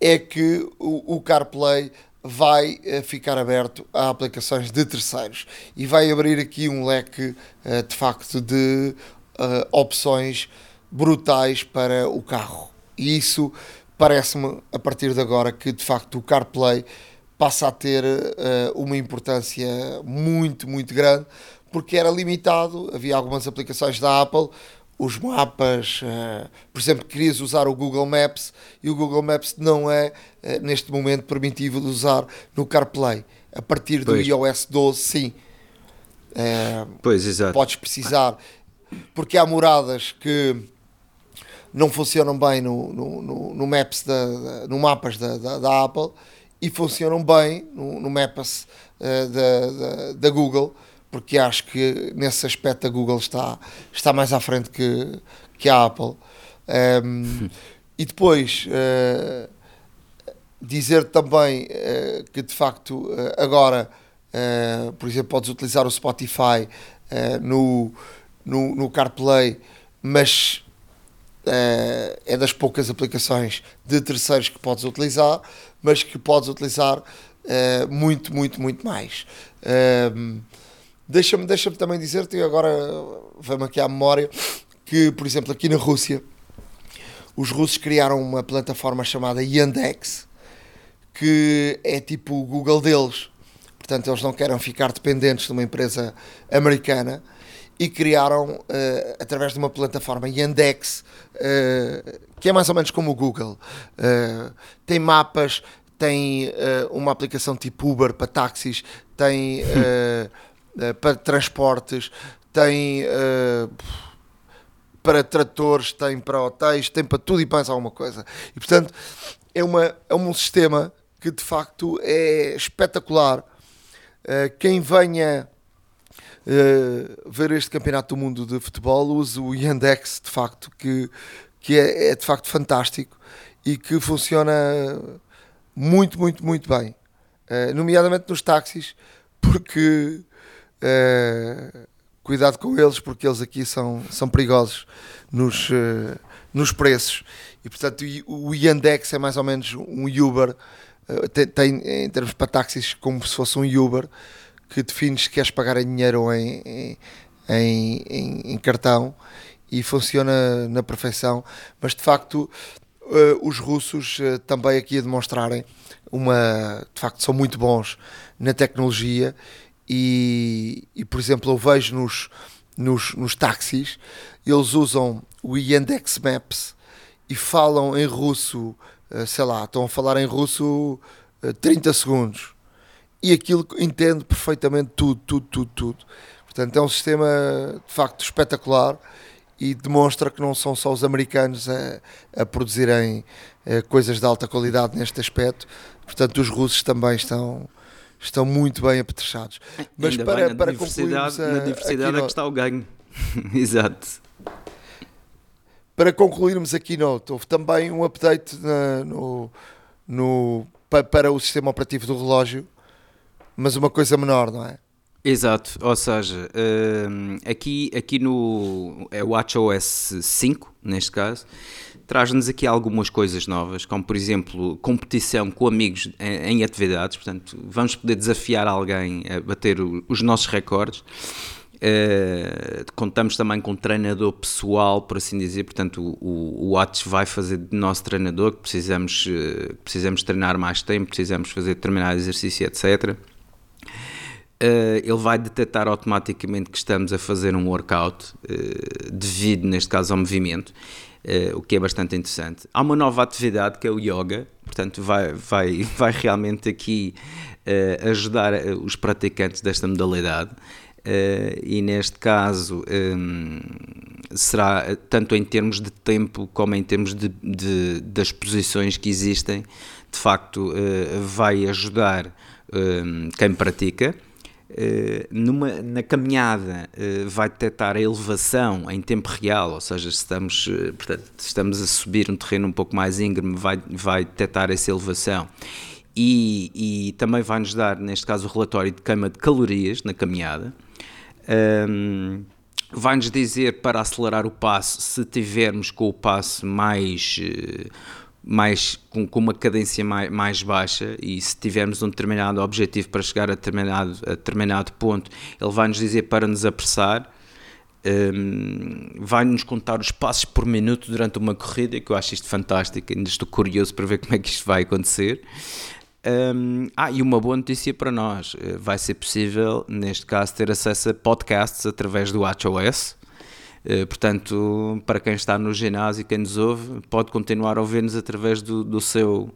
é que o, o CarPlay vai uh, ficar aberto a aplicações de terceiros e vai abrir aqui um leque uh, de facto de uh, opções brutais para o carro. E isso parece-me a partir de agora que de facto o CarPlay passa a ter uma importância muito, muito grande porque era limitado, havia algumas aplicações da Apple os mapas, uh, por exemplo, querias usar o Google Maps e o Google Maps não é, uh, neste momento, permitido de usar no CarPlay. A partir do pois. iOS 12, sim. Uh, pois, exato. Podes precisar, porque há moradas que não funcionam bem no, no, no, no Maps, da, no mapas da, da, da, Apple e funcionam bem no, no Maps da, da Google porque acho que nesse aspecto a Google está, está mais à frente que, que a Apple. Um, (laughs) e depois uh, dizer também uh, que de facto uh, agora, por exemplo, podes utilizar o Spotify no, no, no, CarPlay, mas é das poucas aplicações de terceiros que podes utilizar, mas que podes utilizar muito, muito, muito mais. Um, Deixa-me deixa também dizer-te, e agora vamos aqui à memória, que, por exemplo, aqui na Rússia, os russos criaram uma plataforma chamada Yandex, que é tipo o Google deles. Portanto, eles não querem ficar dependentes de uma empresa americana e criaram, uh, através de uma plataforma Yandex, uh, que é mais ou menos como o Google. Uh, tem mapas, tem uma aplicação tipo Uber para táxis, tem. (laughs) Uh, para transportes, tem uh, para tratores, tem para hotéis, tem para tudo e mais alguma coisa. E portanto é, uma, é um sistema que de facto é espetacular. Uh, quem venha ver este campeonato do mundo de futebol use o Yandex de facto, que, que é, é de facto fantástico e que funciona muito, muito, muito bem. Nomeadamente nos táxis, porque uh, cuidado com eles, porque eles aqui são, são perigosos nos, uh, nos preços. E portanto, o Yandex é mais ou menos um Uber, tem, tem, em termos para táxis, como se fosse um Uber, que defines se queres pagar em dinheiro ou em, em, em, em cartão e funciona na perfeição. Mas de facto, os russos também aqui a demonstrarem uma, de facto, são muito bons na tecnologia e, e por exemplo, eu vejo nos, nos, nos táxis, eles usam o Yandex Maps e falam em russo, eh, sei lá, estão a falar em russo 30 eh, segundos e aquilo entende perfeitamente tudo, tudo, tudo, tudo. Portanto, é um sistema de facto espetacular e demonstra que não são só os americanos a, a produzirem a, eh, coisas de alta qualidade neste aspecto, portanto, os russos também estão. Estão muito bem apetrechados. Mas Ainda para, bem, para concluirmos. A, na diversidade é que está o ganho. (laughs) Exato. Para concluirmos aqui, Keynote, houve também um update na, no, no, para, para o sistema operativo do relógio, mas uma coisa menor, não é? Exato, ou seja, uh, aqui, aqui no é o WatchOS 5, neste caso, traz-nos aqui algumas coisas novas, como por exemplo competição com amigos em, em, atividades, portanto vamos poder desafiar alguém a bater o, os nossos recordes. Uh, contamos também com um treinador pessoal, por assim dizer, portanto o, o Watch vai fazer de nosso treinador, que precisamos, uh, precisamos treinar mais tempo, precisamos fazer determinado exercício, etc. Uh, ele vai detectar automaticamente que estamos a fazer um workout devido, neste caso, ao movimento, o que é bastante interessante. Há uma nova atividade que é o yoga, portanto, vai, vai, (laughs) vai realmente aqui ajudar os praticantes desta modalidade. e neste caso um, será tanto em termos de tempo como em termos de, de das posições que existem, de facto vai ajudar um, quem pratica eh, numa, na caminhada uh, vai detectar a elevação em tempo real, ou seja, se estamos, uh, portanto, estamos a subir um terreno um pouco mais íngreme, vai, vai detectar essa elevação. E, e também vai nos dar, neste caso, o relatório de queima de calorias na caminhada. Um, vai-nos dizer para acelerar o passo se tivermos com o passo mais mais com, com, uma cadência mais, mais, baixa e se tivermos um determinado objetivo para chegar a determinado, a determinado ponto, ele vai nos dizer para nos apressar, um, vai nos contar os passos por minuto durante uma corrida, que eu acho isto fantástico, ainda estou curioso para ver como é que isto vai acontecer. Um, ah, e uma boa notícia para nós: eh, vai ser possível, neste caso, ter acesso a podcasts através do WatchOS. Eh, portanto, para quem está no ginásio e quem nos ouve, pode continuar a ouvir-nos através do, do, seu,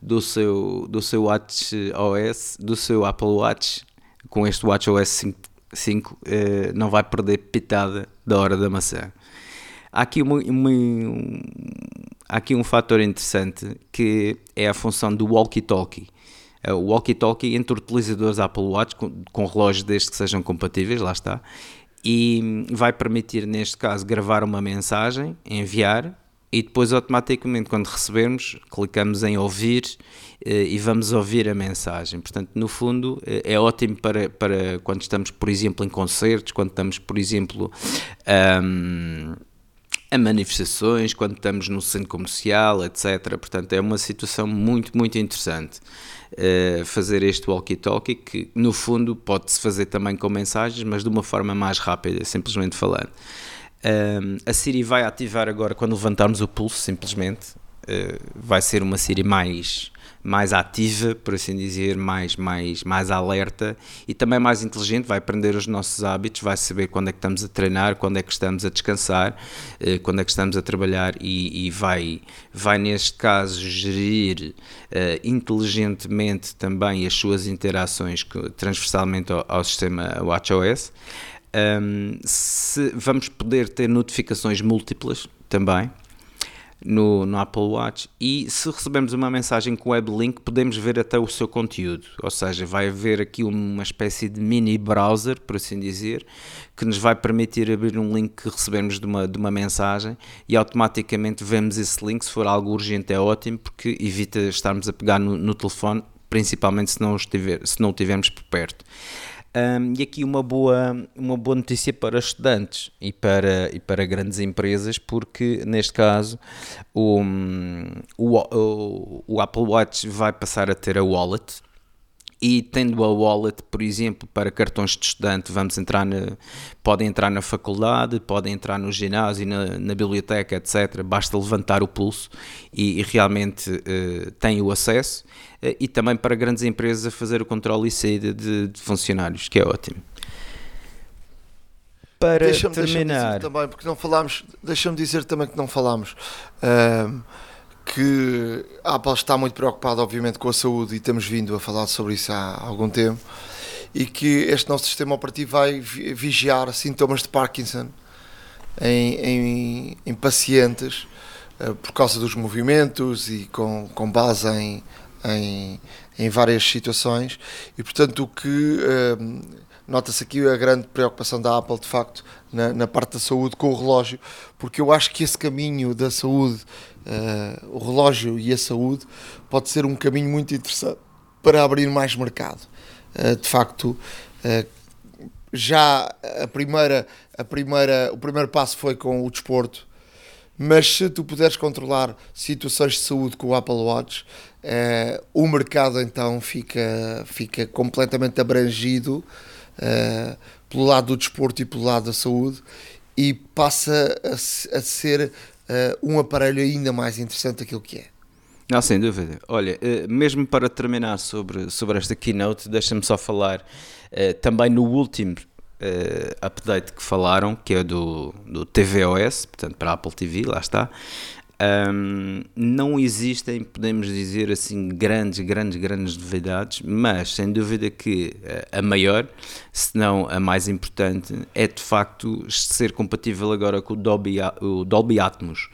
do, seu, do seu Watch OS, do seu Apple Watch, com este Watch OS 5, 5 não vai perder pitada da hora da maçã. Há aqui, um, há aqui um fator interessante que é a função do walkie-talkie. Eh, o walkie-talkie entre utilizadores Apple Watch com, com relógios desde que sejam compatíveis, lá está, e vai permitir, neste caso, gravar uma mensagem, enviar e depois automaticamente quando recebermos clicamos em ouvir eh, e vamos ouvir a mensagem. Portanto, no fundo eh, é ótimo para, para quando estamos, por exemplo, em concertos, quando estamos, por exemplo, a manifestações, quando estamos no centro comercial, etc. Portanto, é uma situação muito, muito interessante. Uh, fazer este walkie-talkie, que no fundo pode-se fazer também com mensagens, mas de uma forma mais rápida, simplesmente falando. Uh, a Siri vai ativar agora quando levantarmos o pulso, simplesmente. Uh, vai ser uma Siri mais mais ativa, por assim dizer, mais, mais, mais alerta e também mais inteligente, vai aprender os nossos hábitos, vai saber quando é que estamos a treinar, quando é que estamos a descansar, eh, quando é que estamos a trabalhar e, e vai, vai, neste caso, gerir uh, inteligentemente também as suas interações transversalmente ao, ao sistema WatchOS. Um, se, vamos poder ter notificações múltiplas também no, no, Apple Watch e se recebemos uma mensagem com web link podemos ver até o seu conteúdo, ou seja, vai haver aqui uma espécie de mini browser, por assim dizer, que nos vai permitir abrir um link que recebemos de uma, de uma mensagem e automaticamente vemos esse link, se for algo urgente é ótimo porque evita estarmos a pegar no, no telefone, principalmente se não, estiver, se não o tivermos por perto. Um, e aqui uma boa, uma boa notícia para estudantes e para, e para grandes empresas, porque neste caso o, o, o, o Apple Watch vai passar a ter a wallet, e tendo a wallet, por exemplo, para cartões de estudante, vamos entrar na, podem entrar na faculdade, podem entrar no ginásio, na, na biblioteca, etc. Basta levantar o pulso e, e realmente uh, têm o acesso. Uh, e também para grandes empresas a fazer o controle e saída de, de funcionários, que é ótimo. Para deixa terminar... Deixa também, porque não falámos, deixa-me dizer também que não falámos... Uh, que a Apple está muito preocupada, obviamente, com a saúde e temos vindo a falar sobre isso há algum tempo. E que este nosso sistema operativo vai vigiar sintomas de Parkinson em, em, em pacientes uh, por causa dos movimentos e com, com base em, em, em várias situações. E portanto, o que uh, nota-se aqui a grande preocupação da Apple, de facto, na, na parte da saúde com o relógio, porque eu acho que esse caminho da saúde uh, o relógio e a saúde pode ser um caminho muito interessante para abrir mais mercado. Uh, de facto, uh, já a primeira, a primeira, o primeiro passo foi com o desporto, mas se tu puderes controlar situações de saúde com o Apple Watch, o mercado então fica, fica completamente abrangido pelo lado do desporto e pelo lado da saúde e passa a, a ser uh, um aparelho ainda mais interessante daquilo que é. Não, sem dúvida. Olha, uh, mesmo para terminar sobre, sobre esta keynote, deixa-me só falar uh, também no último update que falaram, que é do, do tvOS, portanto para Apple TV, lá está. Um, não existem, podemos dizer assim, grandes, grandes, grandes novidades, mas sem dúvida que eh, a maior, se não a mais importante, é de facto ser compatível agora com o Dolby, o Dolby Atmos,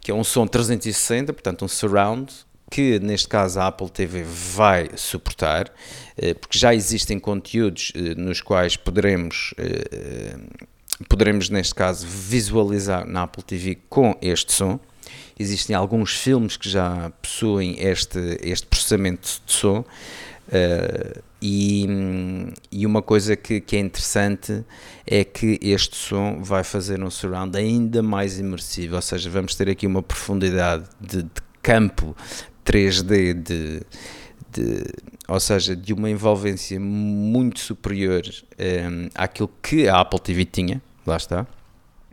que é um som 360, portanto um surround, que neste caso a Apple TV vai suportar, eh, porque já existem conteúdos eh, nos quais poderemos poderemos neste caso visualizar na Apple TV com este som Existem alguns filmes que já possuem este, este processamento de som. Uh, e, e, uma coisa que, que, é interessante é que este som vai fazer um surround ainda mais imersivo, ou seja, vamos ter aqui uma profundidade de, de campo 3D, de, de, ou seja, de uma envolvência muito superior um, eh, àquilo que a Apple TV tinha, lá está.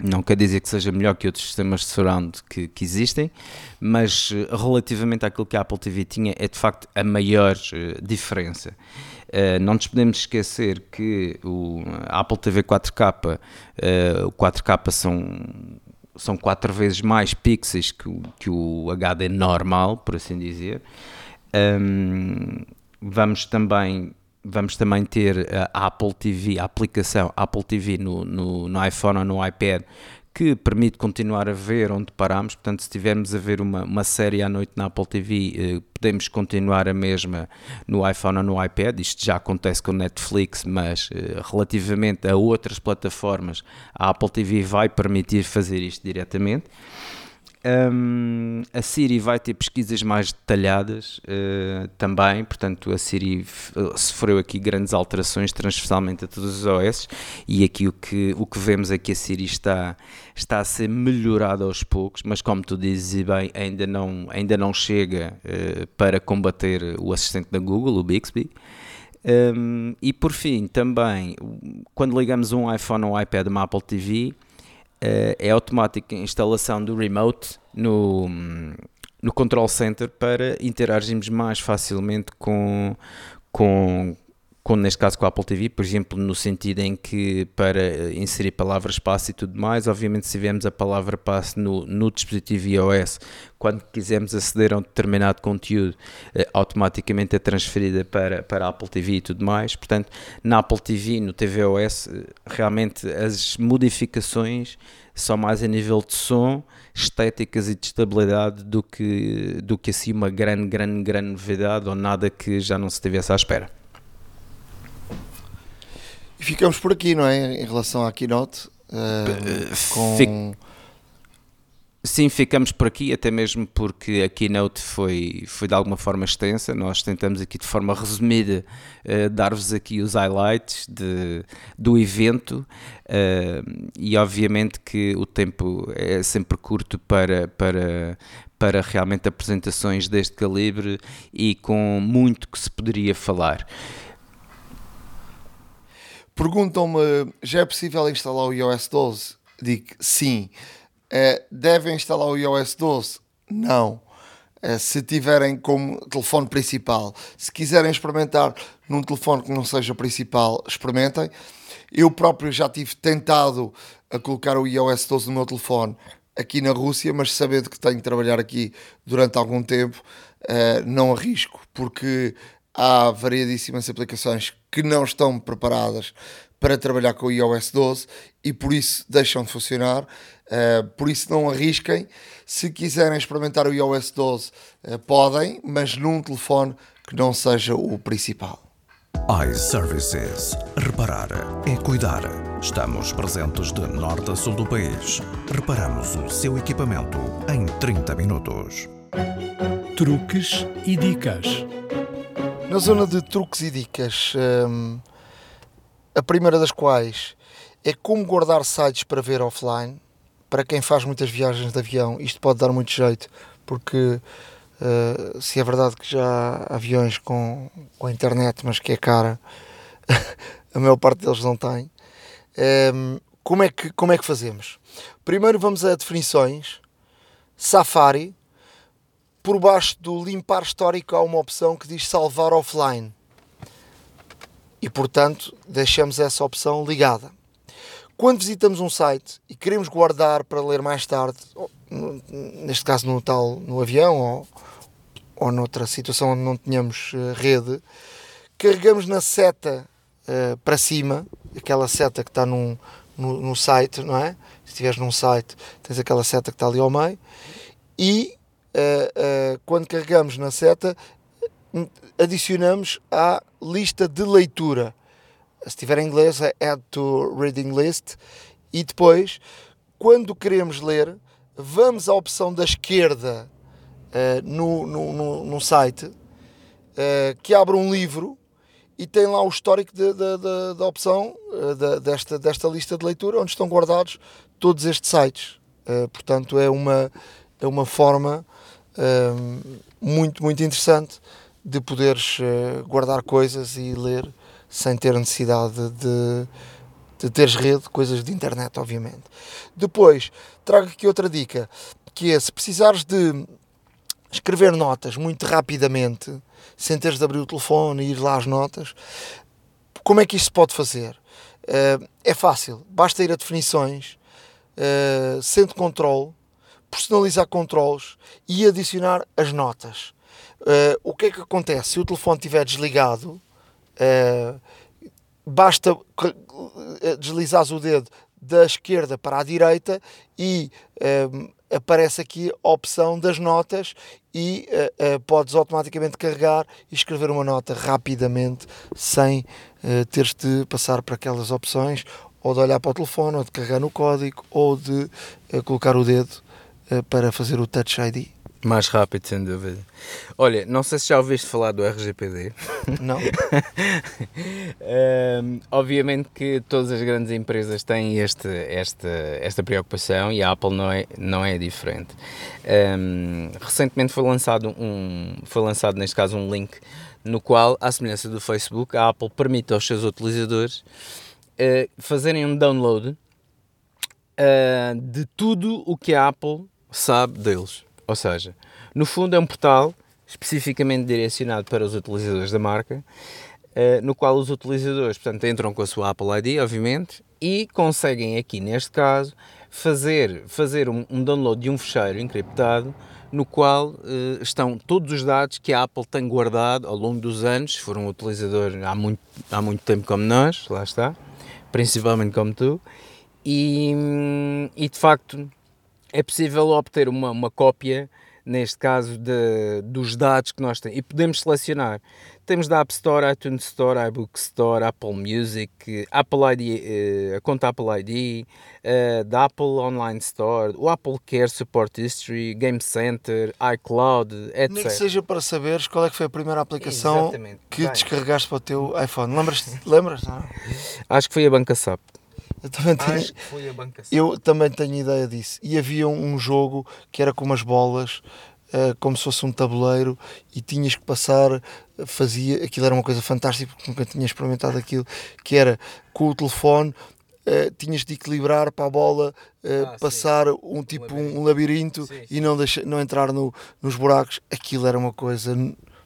Não quer dizer que seja melhor que outros sistemas de surround que, que existem, mas eh, relativamente àquilo que a Apple TV tinha, é de facto a maior uh, diferença. Uh, não nos podemos esquecer que o a Apple TV 4K, uh, o 4K são, são quatro vezes mais pixels que, que o HD normal, por assim dizer. Um, vamos também vamos também ter a Apple TV, a aplicação Apple TV no, no, no, iPhone ou no iPad que permite continuar a ver onde paramos. Portanto, se estivermos a ver uma, uma série à noite na Apple TV, eh, podemos continuar a mesma no iPhone ou no iPad. Isto já acontece com Netflix, mas eh, relativamente a outras plataformas, a Apple TV vai permitir fazer isto diretamente. Um, a Siri vai ter pesquisas mais detalhadas uh, também, portanto a Siri sofreu aqui grandes alterações transversalmente a todos os OS e aqui o que, o que vemos é que a Siri está, está a ser melhorada aos poucos, mas como tu dizes bem, ainda não, ainda não chega uh, para combater o assistente da Google, o Bixby. Um, e por fim, também, quando ligamos um iPhone ou um iPad uma Apple TV, é automática a instalação do remote no, no control center para interagirmos mais facilmente com, com, com, neste caso com a Apple TV, por exemplo, no sentido em que para inserir palavras passe e tudo mais, obviamente se tivermos a palavra passe no, no dispositivo iOS, quando quisermos aceder a um determinado conteúdo, eh, automaticamente é transferida para, para a Apple TV e tudo mais. Portanto, na Apple TV, no tvOS, eh, realmente as modificações são mais a nível de som, estéticas e de estabilidade do que, do que assim uma grande, grande, grande novidade ou nada que já não se tivesse à espera. E ficamos por aqui, não é? Em relação à Keynote. Uh, com... Fic Sim, ficamos por aqui, até mesmo porque a keynote foi, foi de alguma forma extensa. Nós tentamos aqui de forma resumida uh, dar-vos aqui os highlights de, do evento uh, e obviamente que o tempo é sempre curto para, para, para realmente apresentações deste calibre e com muito que se poderia falar. Perguntam-me, já é possível instalar o iOS 12? Digo sim. Uh, devem instalar o iOS 12? Não. Uh, se tiverem como telefone principal, se quiserem experimentar num telefone que não seja principal, experimentem. Eu próprio já tive tentado a colocar o iOS 12 no meu telefone aqui na Rússia, mas sabendo que tenho que trabalhar aqui durante algum tempo, uh, não arrisco, porque há variadíssimas aplicações que não estão preparadas para trabalhar com o iOS 12 e por isso deixam de funcionar. Uh, por isso não arrisquem. Se quiserem experimentar o iOS 12, uh, podem, mas num telefone que não seja o principal. iServices. Reparar é cuidar. Estamos presentes de norte a sul do país. Reparamos o seu equipamento em 30 minutos. Truques e dicas. Na zona de truques e dicas, hum, a primeira das quais é como guardar sites para ver offline. Para quem faz muitas viagens de avião, isto pode dar muito jeito, porque uh, se é verdade que já há aviões com, com a internet, mas que é cara, (laughs) a maior parte deles não tem. Um, como, é que, como é que fazemos? Primeiro vamos a definições, Safari, por baixo do limpar histórico há uma opção que diz salvar offline. E portanto, deixamos essa opção ligada. Quando visitamos um site e queremos guardar para ler mais tarde, neste caso no tal no avião ou, ou noutra situação onde não tenhamos uh, rede, carregamos na seta uh, para cima, aquela seta que está num, no, no site, não é? Se estiveres num site, tens aquela seta que está ali ao meio, e quando carregamos na seta, adicionamos à lista de leitura. Se tiver em inglês, é Add to Reading List. E depois, quando queremos ler, vamos à opção da esquerda uh, no, no, no, no, site, uh, que abre um livro e tem lá o histórico da opção uh, desta, desta lista de leitura, onde estão guardados todos estes sites. portanto, é uma, é uma forma muito, muito interessante de poderes uh, guardar coisas e ler sem ter necessidade de, de teres rede, coisas de internet, obviamente. Depois, trago aqui outra dica, que é se precisares de escrever notas muito rapidamente, sem teres de abrir o telefone e ir lá às notas, como é que isto se pode fazer? Uh, é fácil, basta ir a definições, uh, centro controle, personalizar controles e adicionar as notas. Uh, o que é que acontece? Se o telefone estiver desligado, uh, basta eh, deslizares o dedo da esquerda para a direita e uh, aparece aqui a opção das notas e podes automaticamente carregar e escrever uma nota rapidamente sem teres de passar para aquelas opções ou de olhar para o telefone, ou de carregar no código, ou de colocar o dedo para fazer o Touch ID. Mais rápido, sem dúvida. Olha, não sei se já ouviste falar do RGPD. Não. (laughs) um, obviamente que todas as grandes empresas têm este, esta, esta preocupação e a Apple não é, não é diferente. Um, recentemente foi lançado, um, foi lançado, neste caso, um link no qual, à semelhança do Facebook, a Apple permite aos seus utilizadores uh, fazerem um download uh, de tudo o que a Apple sabe deles. Ou seja, no fundo é um portal especificamente direcionado para os utilizadores da marca, uh, no qual os utilizadores, portanto, entram com a sua Apple ID, obviamente, e conseguem aqui, neste caso, fazer, fazer um download de um fecheiro encriptado no qual uh, estão todos os dados que a Apple tem guardado ao longo dos anos, se for um utilizador há muito, há muito tempo como nós, lá está, principalmente como tu, e, e de facto é possível obter uma, uma cópia neste caso de, dos dados que nós temos e podemos selecionar temos da App Store, iTunes Store, iBook Store, Apple Music, Apple ID, eh, a conta Apple ID, eh, da Apple Online Store, o Apple Care Support History, Game Center, iCloud, etc. Nem que seja para saberes qual é que foi a primeira aplicação Exatamente. que Bem. descarregaste para o teu iPhone. Lembras? Lembras? Não? Acho que foi a Banca SAP. Eu também tenho, Acho que foi a Banca eu também tenho ideia disso. E havia um jogo que era com umas bolas, eh, como se fosse um tabuleiro, e tinhas que passar, fazia, aquilo era uma coisa fantástica, porque nunca tinha experimentado aquilo, que era com o telefone. eh, tinhas de equilibrar para a bola eh, Ah, sim. passar um tipo um labirinto, Sim, e não, deixa, não entrar no, nos buracos. Aquilo era uma coisa,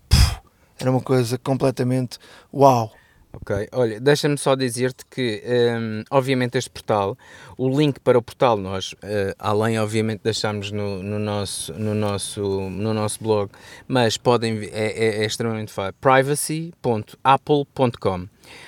puf, era uma coisa completamente uau. Ok, olha, deixa-me só dizer-te que, hum, obviamente, este portal, o link para o portal, nós, eh, além, obviamente, deixamos no, no, nosso, no, nosso, no nosso blog, mas podem, é, é, é extremamente fácil, privacy.apple.com.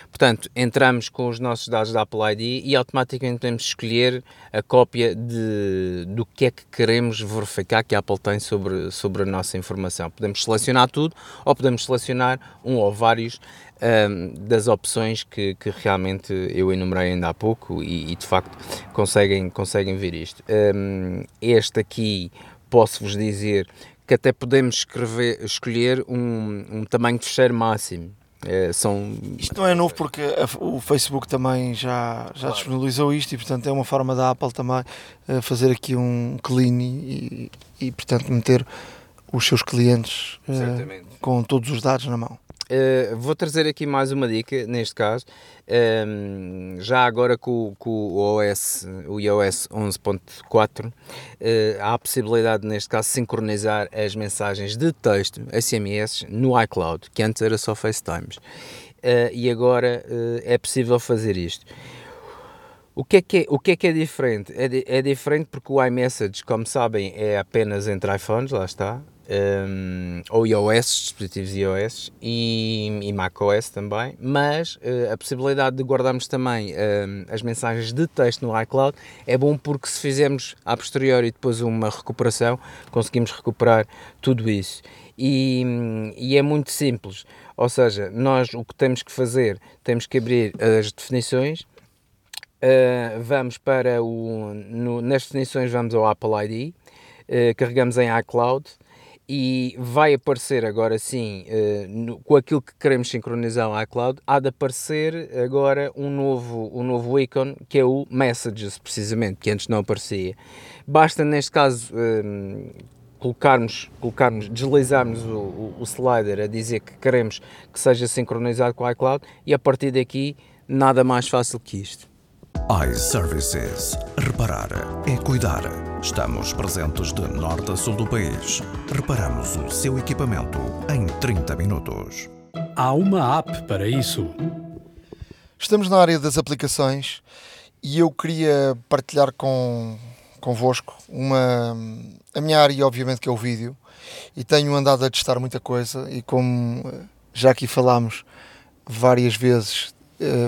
Portanto, entramos com os nossos dados da Apple ID e automaticamente podemos escolher a cópia de, do que é que queremos verificar que a Apple tem sobre, sobre a nossa informação. Podemos selecionar tudo ou podemos selecionar um ou vários ahm, das opções que, que realmente eu enumerei ainda há pouco e, e, de facto conseguem, conseguem ver isto. Ahm, este aqui posso-vos dizer que até podemos escrever, escolher um, um tamanho de fecheiro máximo. Eh, são Isto não é novo porque a- o Facebook também já, já disponibilizou isto e portanto é uma forma da Apple também eh, fazer aqui um clean e, e, portanto meter os seus clientes eh, com todos os dados na mão. Uh, vou trazer aqui mais uma dica, neste caso, Um, já agora com, com o OS, o iOS 11.4, uh, há a possibilidade, neste caso, de sincronizar as mensagens de texto, SMS, no iCloud, que antes era só FaceTimes. Uh, e agora é possível fazer isto. O que, é que é, o que é que é diferente? É, é diferente porque o iMessage, como sabem, é apenas entre iPhones, lá está, um, ou iOS, dispositivos iOS e, e macOS também, mas uh, a possibilidade de guardarmos também as mensagens de texto no iCloud é bom porque se fizermos a posteriori depois uma recuperação, conseguimos recuperar tudo isso. E, e é muito simples, ou seja, nós o que temos que fazer, temos que abrir as definições, Uh, vamos para o. No, nas definições, vamos ao Apple ID, uh, carregamos em iCloud e vai aparecer agora sim, uh, no- com aquilo que queremos sincronizar no iCloud, há de aparecer agora um novo, um novo ícone que é o Messages, precisamente, que antes não aparecia. Basta neste caso. um, colocarmos, colocarmos, deslizarmos o, o, o slider a dizer que queremos que seja sincronizado com o iCloud e a partir daqui nada mais fácil que isto. iServices. Reparar é cuidar. Estamos presentes de norte a sul do país. Reparamos o seu equipamento em 30 minutos. Há uma app para isso. Estamos na área das aplicações e eu queria partilhar com, convosco uma, a minha área, obviamente, que é o vídeo, e tenho andado a testar muita coisa. E como já aqui falámos várias vezes,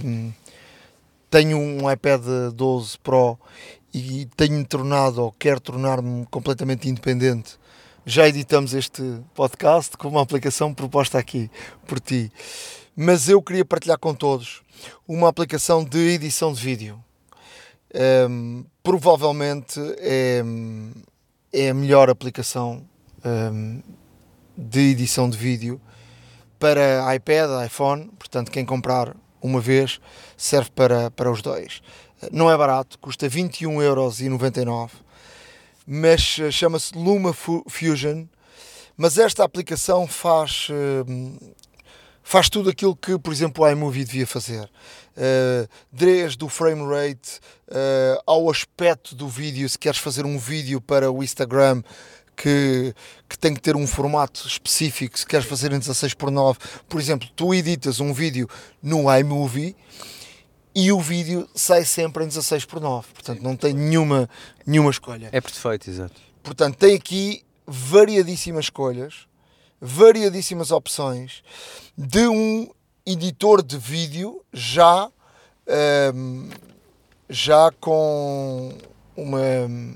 hum, tenho um iPad 12 Pro e tenho-me tornado, ou quero tornar-me completamente independente. Já editamos este podcast com uma aplicação proposta aqui por ti, mas eu queria partilhar com todos uma aplicação de edição de vídeo. Hum, provavelmente é, é a melhor aplicação hum, de edição de vídeo para iPad, iPhone, portanto, quem comprar uma vez serve para, para os dois. Não é barato, custa 21,99€, mas eh, chama-se Luma Fu- Fusion. Mas esta aplicação faz, hum, faz tudo aquilo que, por exemplo, o iMovie devia fazer. Uh, desde o frame rate ao aspecto do vídeo, se queres fazer um vídeo para o Instagram que, que tem que ter um formato específico se queres fazer em 16 por 9. Por exemplo, tu editas um vídeo no iMovie e o vídeo sai sempre em 16 por 9. Portanto, não tem nenhuma, nenhuma escolha. É perfeito, exato. Portanto, tem aqui variadíssimas escolhas, variadíssimas opções de um editor de vídeo já, um, já com uma,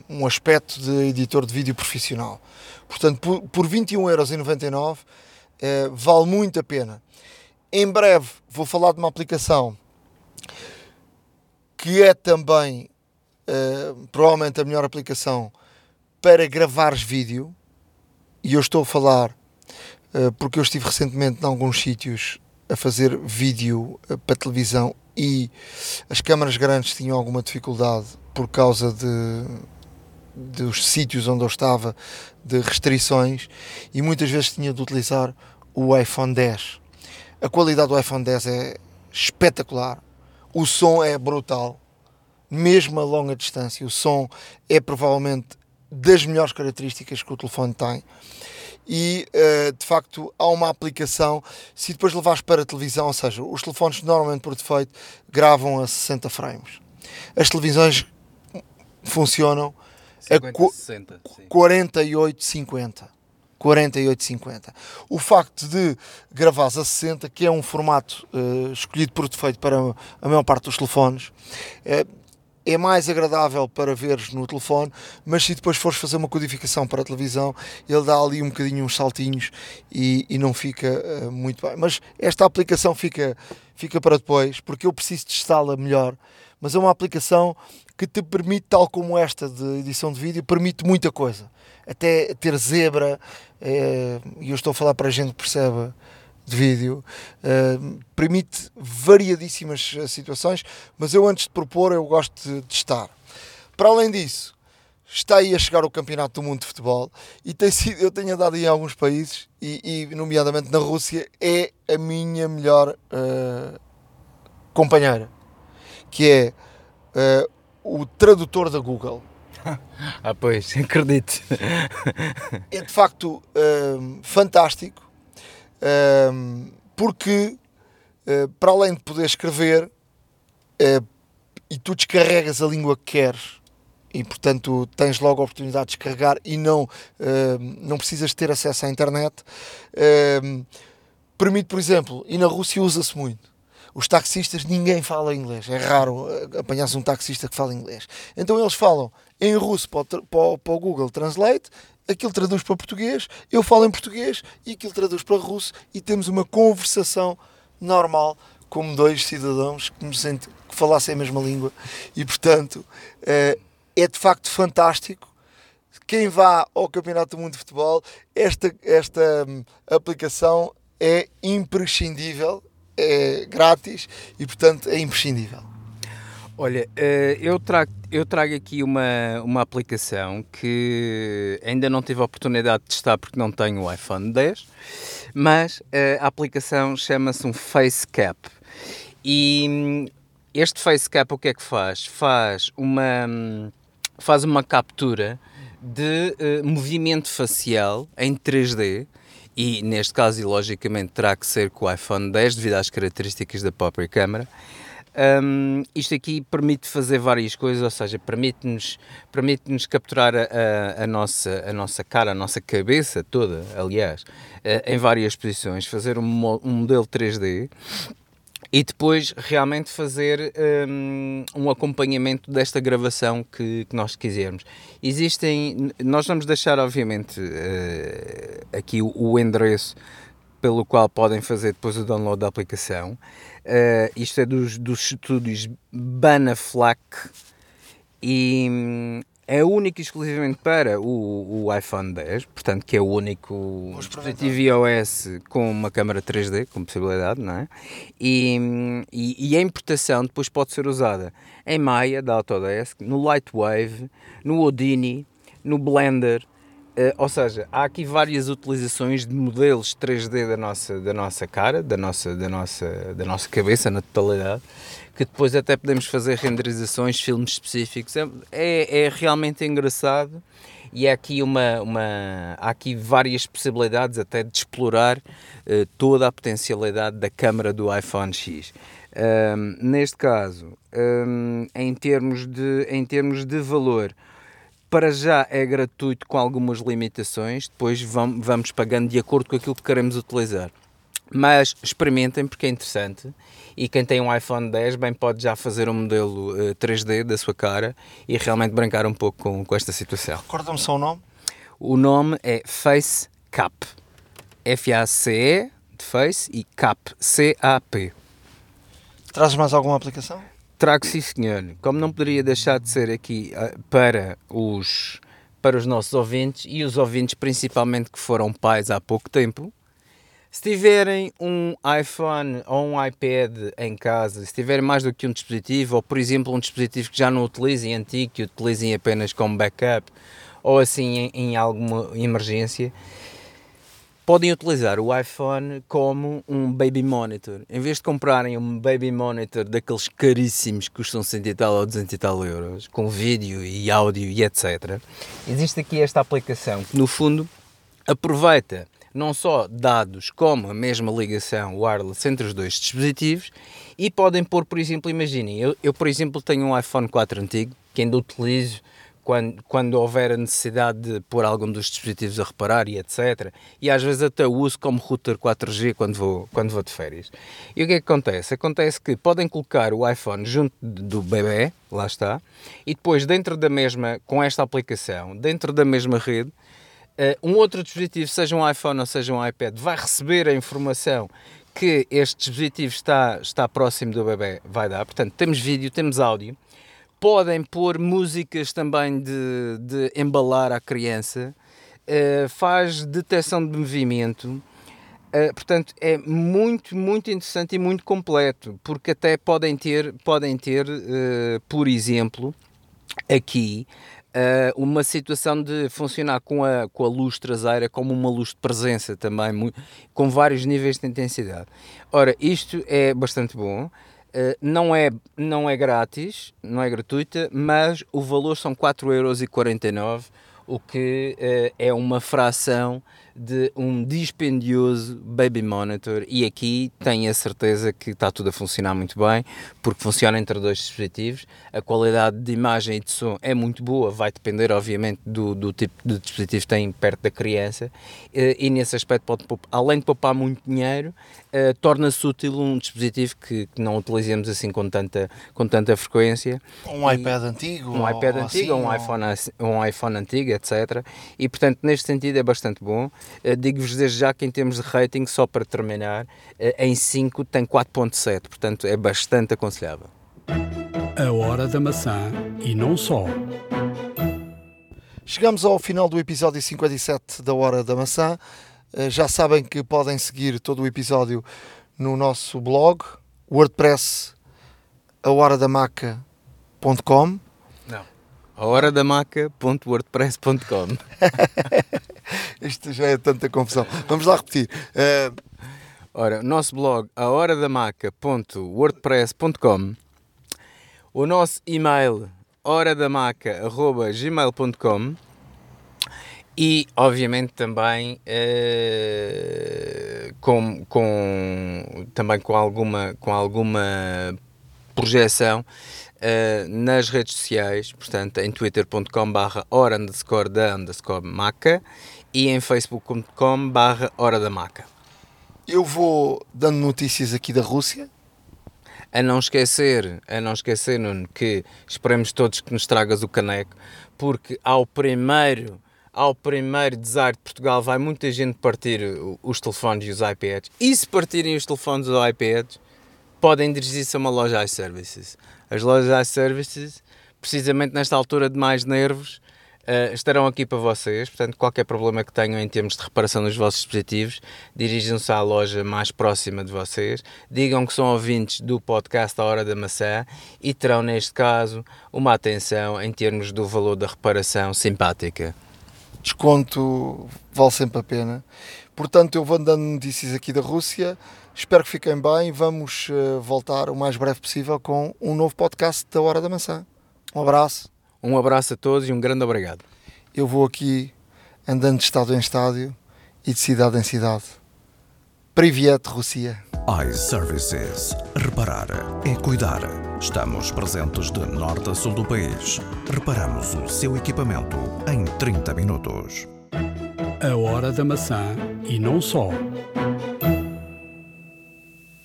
um aspecto de editor de vídeo profissional. Portanto, por, por 21,99€ eh, vale muito a pena. Em breve vou falar de uma aplicação que é também eh, provavelmente a melhor aplicação para gravares vídeo. E eu estou a falar eh, porque eu estive recentemente em alguns sítios a fazer vídeo eh, para televisão e as câmaras grandes tinham alguma dificuldade por causa de dos sítios onde eu estava de restrições e muitas vezes tinha de utilizar o iPhone 10. A qualidade do iPhone 10 é espetacular, o som é brutal, mesmo a longa distância, o som é provavelmente das melhores características que o telefone tem. E uh, de facto há uma aplicação. Se depois levares para a televisão, ou seja, os telefones normalmente por defeito gravam a 60 frames. As televisões funcionam 50, a 60, 48, 50. 48, 50. O facto de gravares a 60, que é um formato uh, escolhido por defeito para a maior parte dos telefones, uh, é mais agradável para veres no telefone, mas se depois fores fazer uma codificação para a televisão, ele dá ali um bocadinho uns saltinhos e, e não fica uh, muito bem. Mas esta aplicação fica, fica para depois, porque eu preciso testá-la melhor. Mas é uma aplicação que te permite, tal como esta de edição de vídeo, permite muita coisa. Até ter zebra, eh, e eu estou a falar para a gente que perceba de vídeo, uh, permite variadíssimas eh, situações, mas eu antes de propor eu gosto de testar. Para além disso, está aí a chegar o Campeonato do Mundo de Futebol e tem sido, eu tenho andado em alguns países e, e nomeadamente na Rússia, é a minha melhor uh, companheira, que é uh, o tradutor da Google. (laughs) ah, pois, acredito. é de facto fantástico porque uh, para além de poder escrever uh, e tu descarregas a língua que queres e portanto tens logo a oportunidade de descarregar e não, não precisas ter acesso à internet permite por exemplo e na Rússia usa-se muito os taxistas ninguém fala inglês. É raro eh, apanhar um taxista que fala inglês. Então eles falam em russo para o, para o Google Translate aquilo traduz para português, eu falo em português e aquilo traduz para russo e temos uma conversação normal como dois cidadãos que, me que falassem a mesma língua. E portanto é, é de facto fantástico. Quem vá ao Campeonato do Mundo de Futebol esta, esta hum, aplicação é imprescindível é grátis e portanto é imprescindível Olha, eh, eu trago, eu trago aqui uma, uma aplicação que ainda não tive a oportunidade de testar porque não tenho o iPhone 10, mas eh, a aplicação chama-se um Facecap. E hum, este Facecap o que é que faz? Faz uma, hum, faz uma captura de uh, movimento facial em 3D e neste caso, e logicamente, terá que ser com o iPhone 10 devido às características da própria câmera. Um, isto aqui permite fazer várias coisas, ou seja, permite-nos permite -nos capturar a, a, nossa, a nossa cara, a nossa cabeça toda, aliás, uh, em várias posições, fazer um, um, modelo 3D e depois realmente fazer um, um acompanhamento desta gravação que, que, nós quisermos. Existem, nós vamos deixar, obviamente, uh, aqui o, o endereço pelo qual podem fazer depois o download da aplicação. Uh, isto é dos, dos estúdios Banaflac e hum, é único e exclusivamente para o, o, iPhone 10, portanto que é o único dispositivo iOS com uma câmera 3D, com possibilidade, não é? E, e, e, a importação depois pode ser usada em Maya, da Autodesk, no Lightwave, no Houdini, no Blender, Uh, ou seja, há aqui várias utilizações de modelos 3D da nossa, da nossa cara, da nossa, da, nossa, da nossa cabeça na totalidade, que depois até podemos fazer renderizações, filmes específicos. É, é, é realmente engraçado e há aqui, uma, uma, há aqui várias possibilidades até de explorar uh, toda a potencialidade da câmara do iPhone X. Um, neste caso, um, em, termos de, em termos de valor, para já é gratuito com algumas limitações, depois vamos pagando de acordo com aquilo que queremos utilizar. Mas experimentem porque é interessante e quem tem um iPhone 10 bem pode já fazer um modelo uh, 3D da sua cara e realmente brincar um pouco com, com esta situação. Recorda-me só o nome? O nome é Face Cap. F-A-C-E de Face e Cap. C-A-P. Trazes mais alguma aplicação? Trago sim, senhor. Como não poderia deixar de ser aqui uh, para os para os nossos ouvintes e os ouvintes principalmente que foram pais há pouco tempo, se tiverem um iPhone ou um iPad em casa, se tiverem mais do que um dispositivo, ou por exemplo um dispositivo que já não utilizem antigo, que utilizem apenas como backup, ou assim em, em alguma emergência, podem utilizar o iPhone como um baby monitor. Em vez de comprarem um baby monitor daqueles caríssimos que custam 100 e tal ou 200 e tal euros, com vídeo e áudio e etc., existe aqui esta aplicação que, no fundo, aproveita não só dados como a mesma ligação wireless entre os dois dispositivos e podem pôr, por exemplo, imaginem, eu, eu por exemplo tenho um iPhone 4 antigo que ainda utilizo quando, quando houver a necessidade de pôr algum dos dispositivos a reparar e etc. E às vezes até uso como router 4G quando vou, quando vou de férias. E o que é que acontece? Acontece que podem colocar o iPhone junto do bebê, lá está, e depois dentro da mesma, com esta aplicação, dentro da mesma rede, um outro dispositivo, seja um iPhone ou seja um iPad, vai receber a informação que este dispositivo está, está próximo do bebê, vai dar. Portanto, temos vídeo, temos áudio podem pôr músicas também de, de embalar a criança, uh, faz detecção de movimento. Uh, portanto, é muito, muito interessante e muito completo, porque até podem ter, podem ter uh, por exemplo, aqui uma situação de funcionar com a, com a luz traseira como uma luz de presença também, muito, com vários níveis de intensidade. Ora, isto é bastante bom. Uh, não, é, não é grátis, não é gratuita, mas o valor são 4,49€, o que uh, é uma fração de um dispendioso Baby Monitor e aqui tenho a certeza que está tudo a funcionar muito bem, porque funciona entre dois dispositivos, a qualidade de imagem e de som é muito boa, vai depender obviamente do, do tipo de dispositivo que tem perto da criança eh, e nesse aspecto pode, além de poupar muito dinheiro, uh, torna-se útil um dispositivo que, que, não utilizemos assim com tanta, com tanta frequência. Um e, iPad antigo. Um iPad antigo, assim, um, iPhone, um iPhone antigo, etc. E portanto neste sentido é bastante bom. Uh, Digo-vos desde já que em termos de rating, só para terminar, uh, em 5 tem 4.7, portanto é bastante aconselhável. A hora da maçã e não só. Chegamos ao final do episódio 57 da Hora da Maçã. Eh, já sabem que podem seguir todo o episódio no nosso blog, WordPress, ahoradamaca.com. Não, ahoradamaca.wordpress.com. (laughs) Isto já é tanta confusão. Vamos lá repetir. Uh... Ora, nosso blog, ahoradamaca.wordpress.com. O nosso e-mail, horadamaca.gmail.com e obviamente também uh, com, com, também com alguma, com alguma projeção uh, nas redes sociais, portanto em twitter.com barra hora underscore da underscore maca e em facebook.com barra hora da maca. Eu vou dando notícias aqui da Rússia. A não esquecer, a não esquecer, Nuno, que esperemos todos que nos tragas o caneco, porque ao primeiro ao primeiro desar de Portugal vai muita gente partir os telefones e os iPads. E se partirem os telefones os iPads, podem dirigir-se a uma loja iServices. As lojas iServices, precisamente nesta altura de mais nervos, uh, estarão aqui para vocês. Portanto, qualquer problema que tenham em termos de reparação dos vossos dispositivos, dirijam-se à loja mais próxima de vocês, digam que são ouvintes do podcast A Hora da Maçã e terão, neste caso, uma atenção em termos do valor da reparação simpática desconto vale sempre a pena. Portanto, eu vou dando notícias aqui da Rússia. Espero que fiquem bem. Vamos uh, voltar o mais breve possível com um novo podcast da Hora da Maçã. Um abraço. Um abraço a todos e um grande obrigado. eu vou aqui andando de estado em estádio e de cidade em cidade. Privet, Rússia. iServices. Reparar é cuidar. Estamos presentes de norte a sul do país. Reparamos o seu equipamento em 30 minutos. A hora da maçã e não só.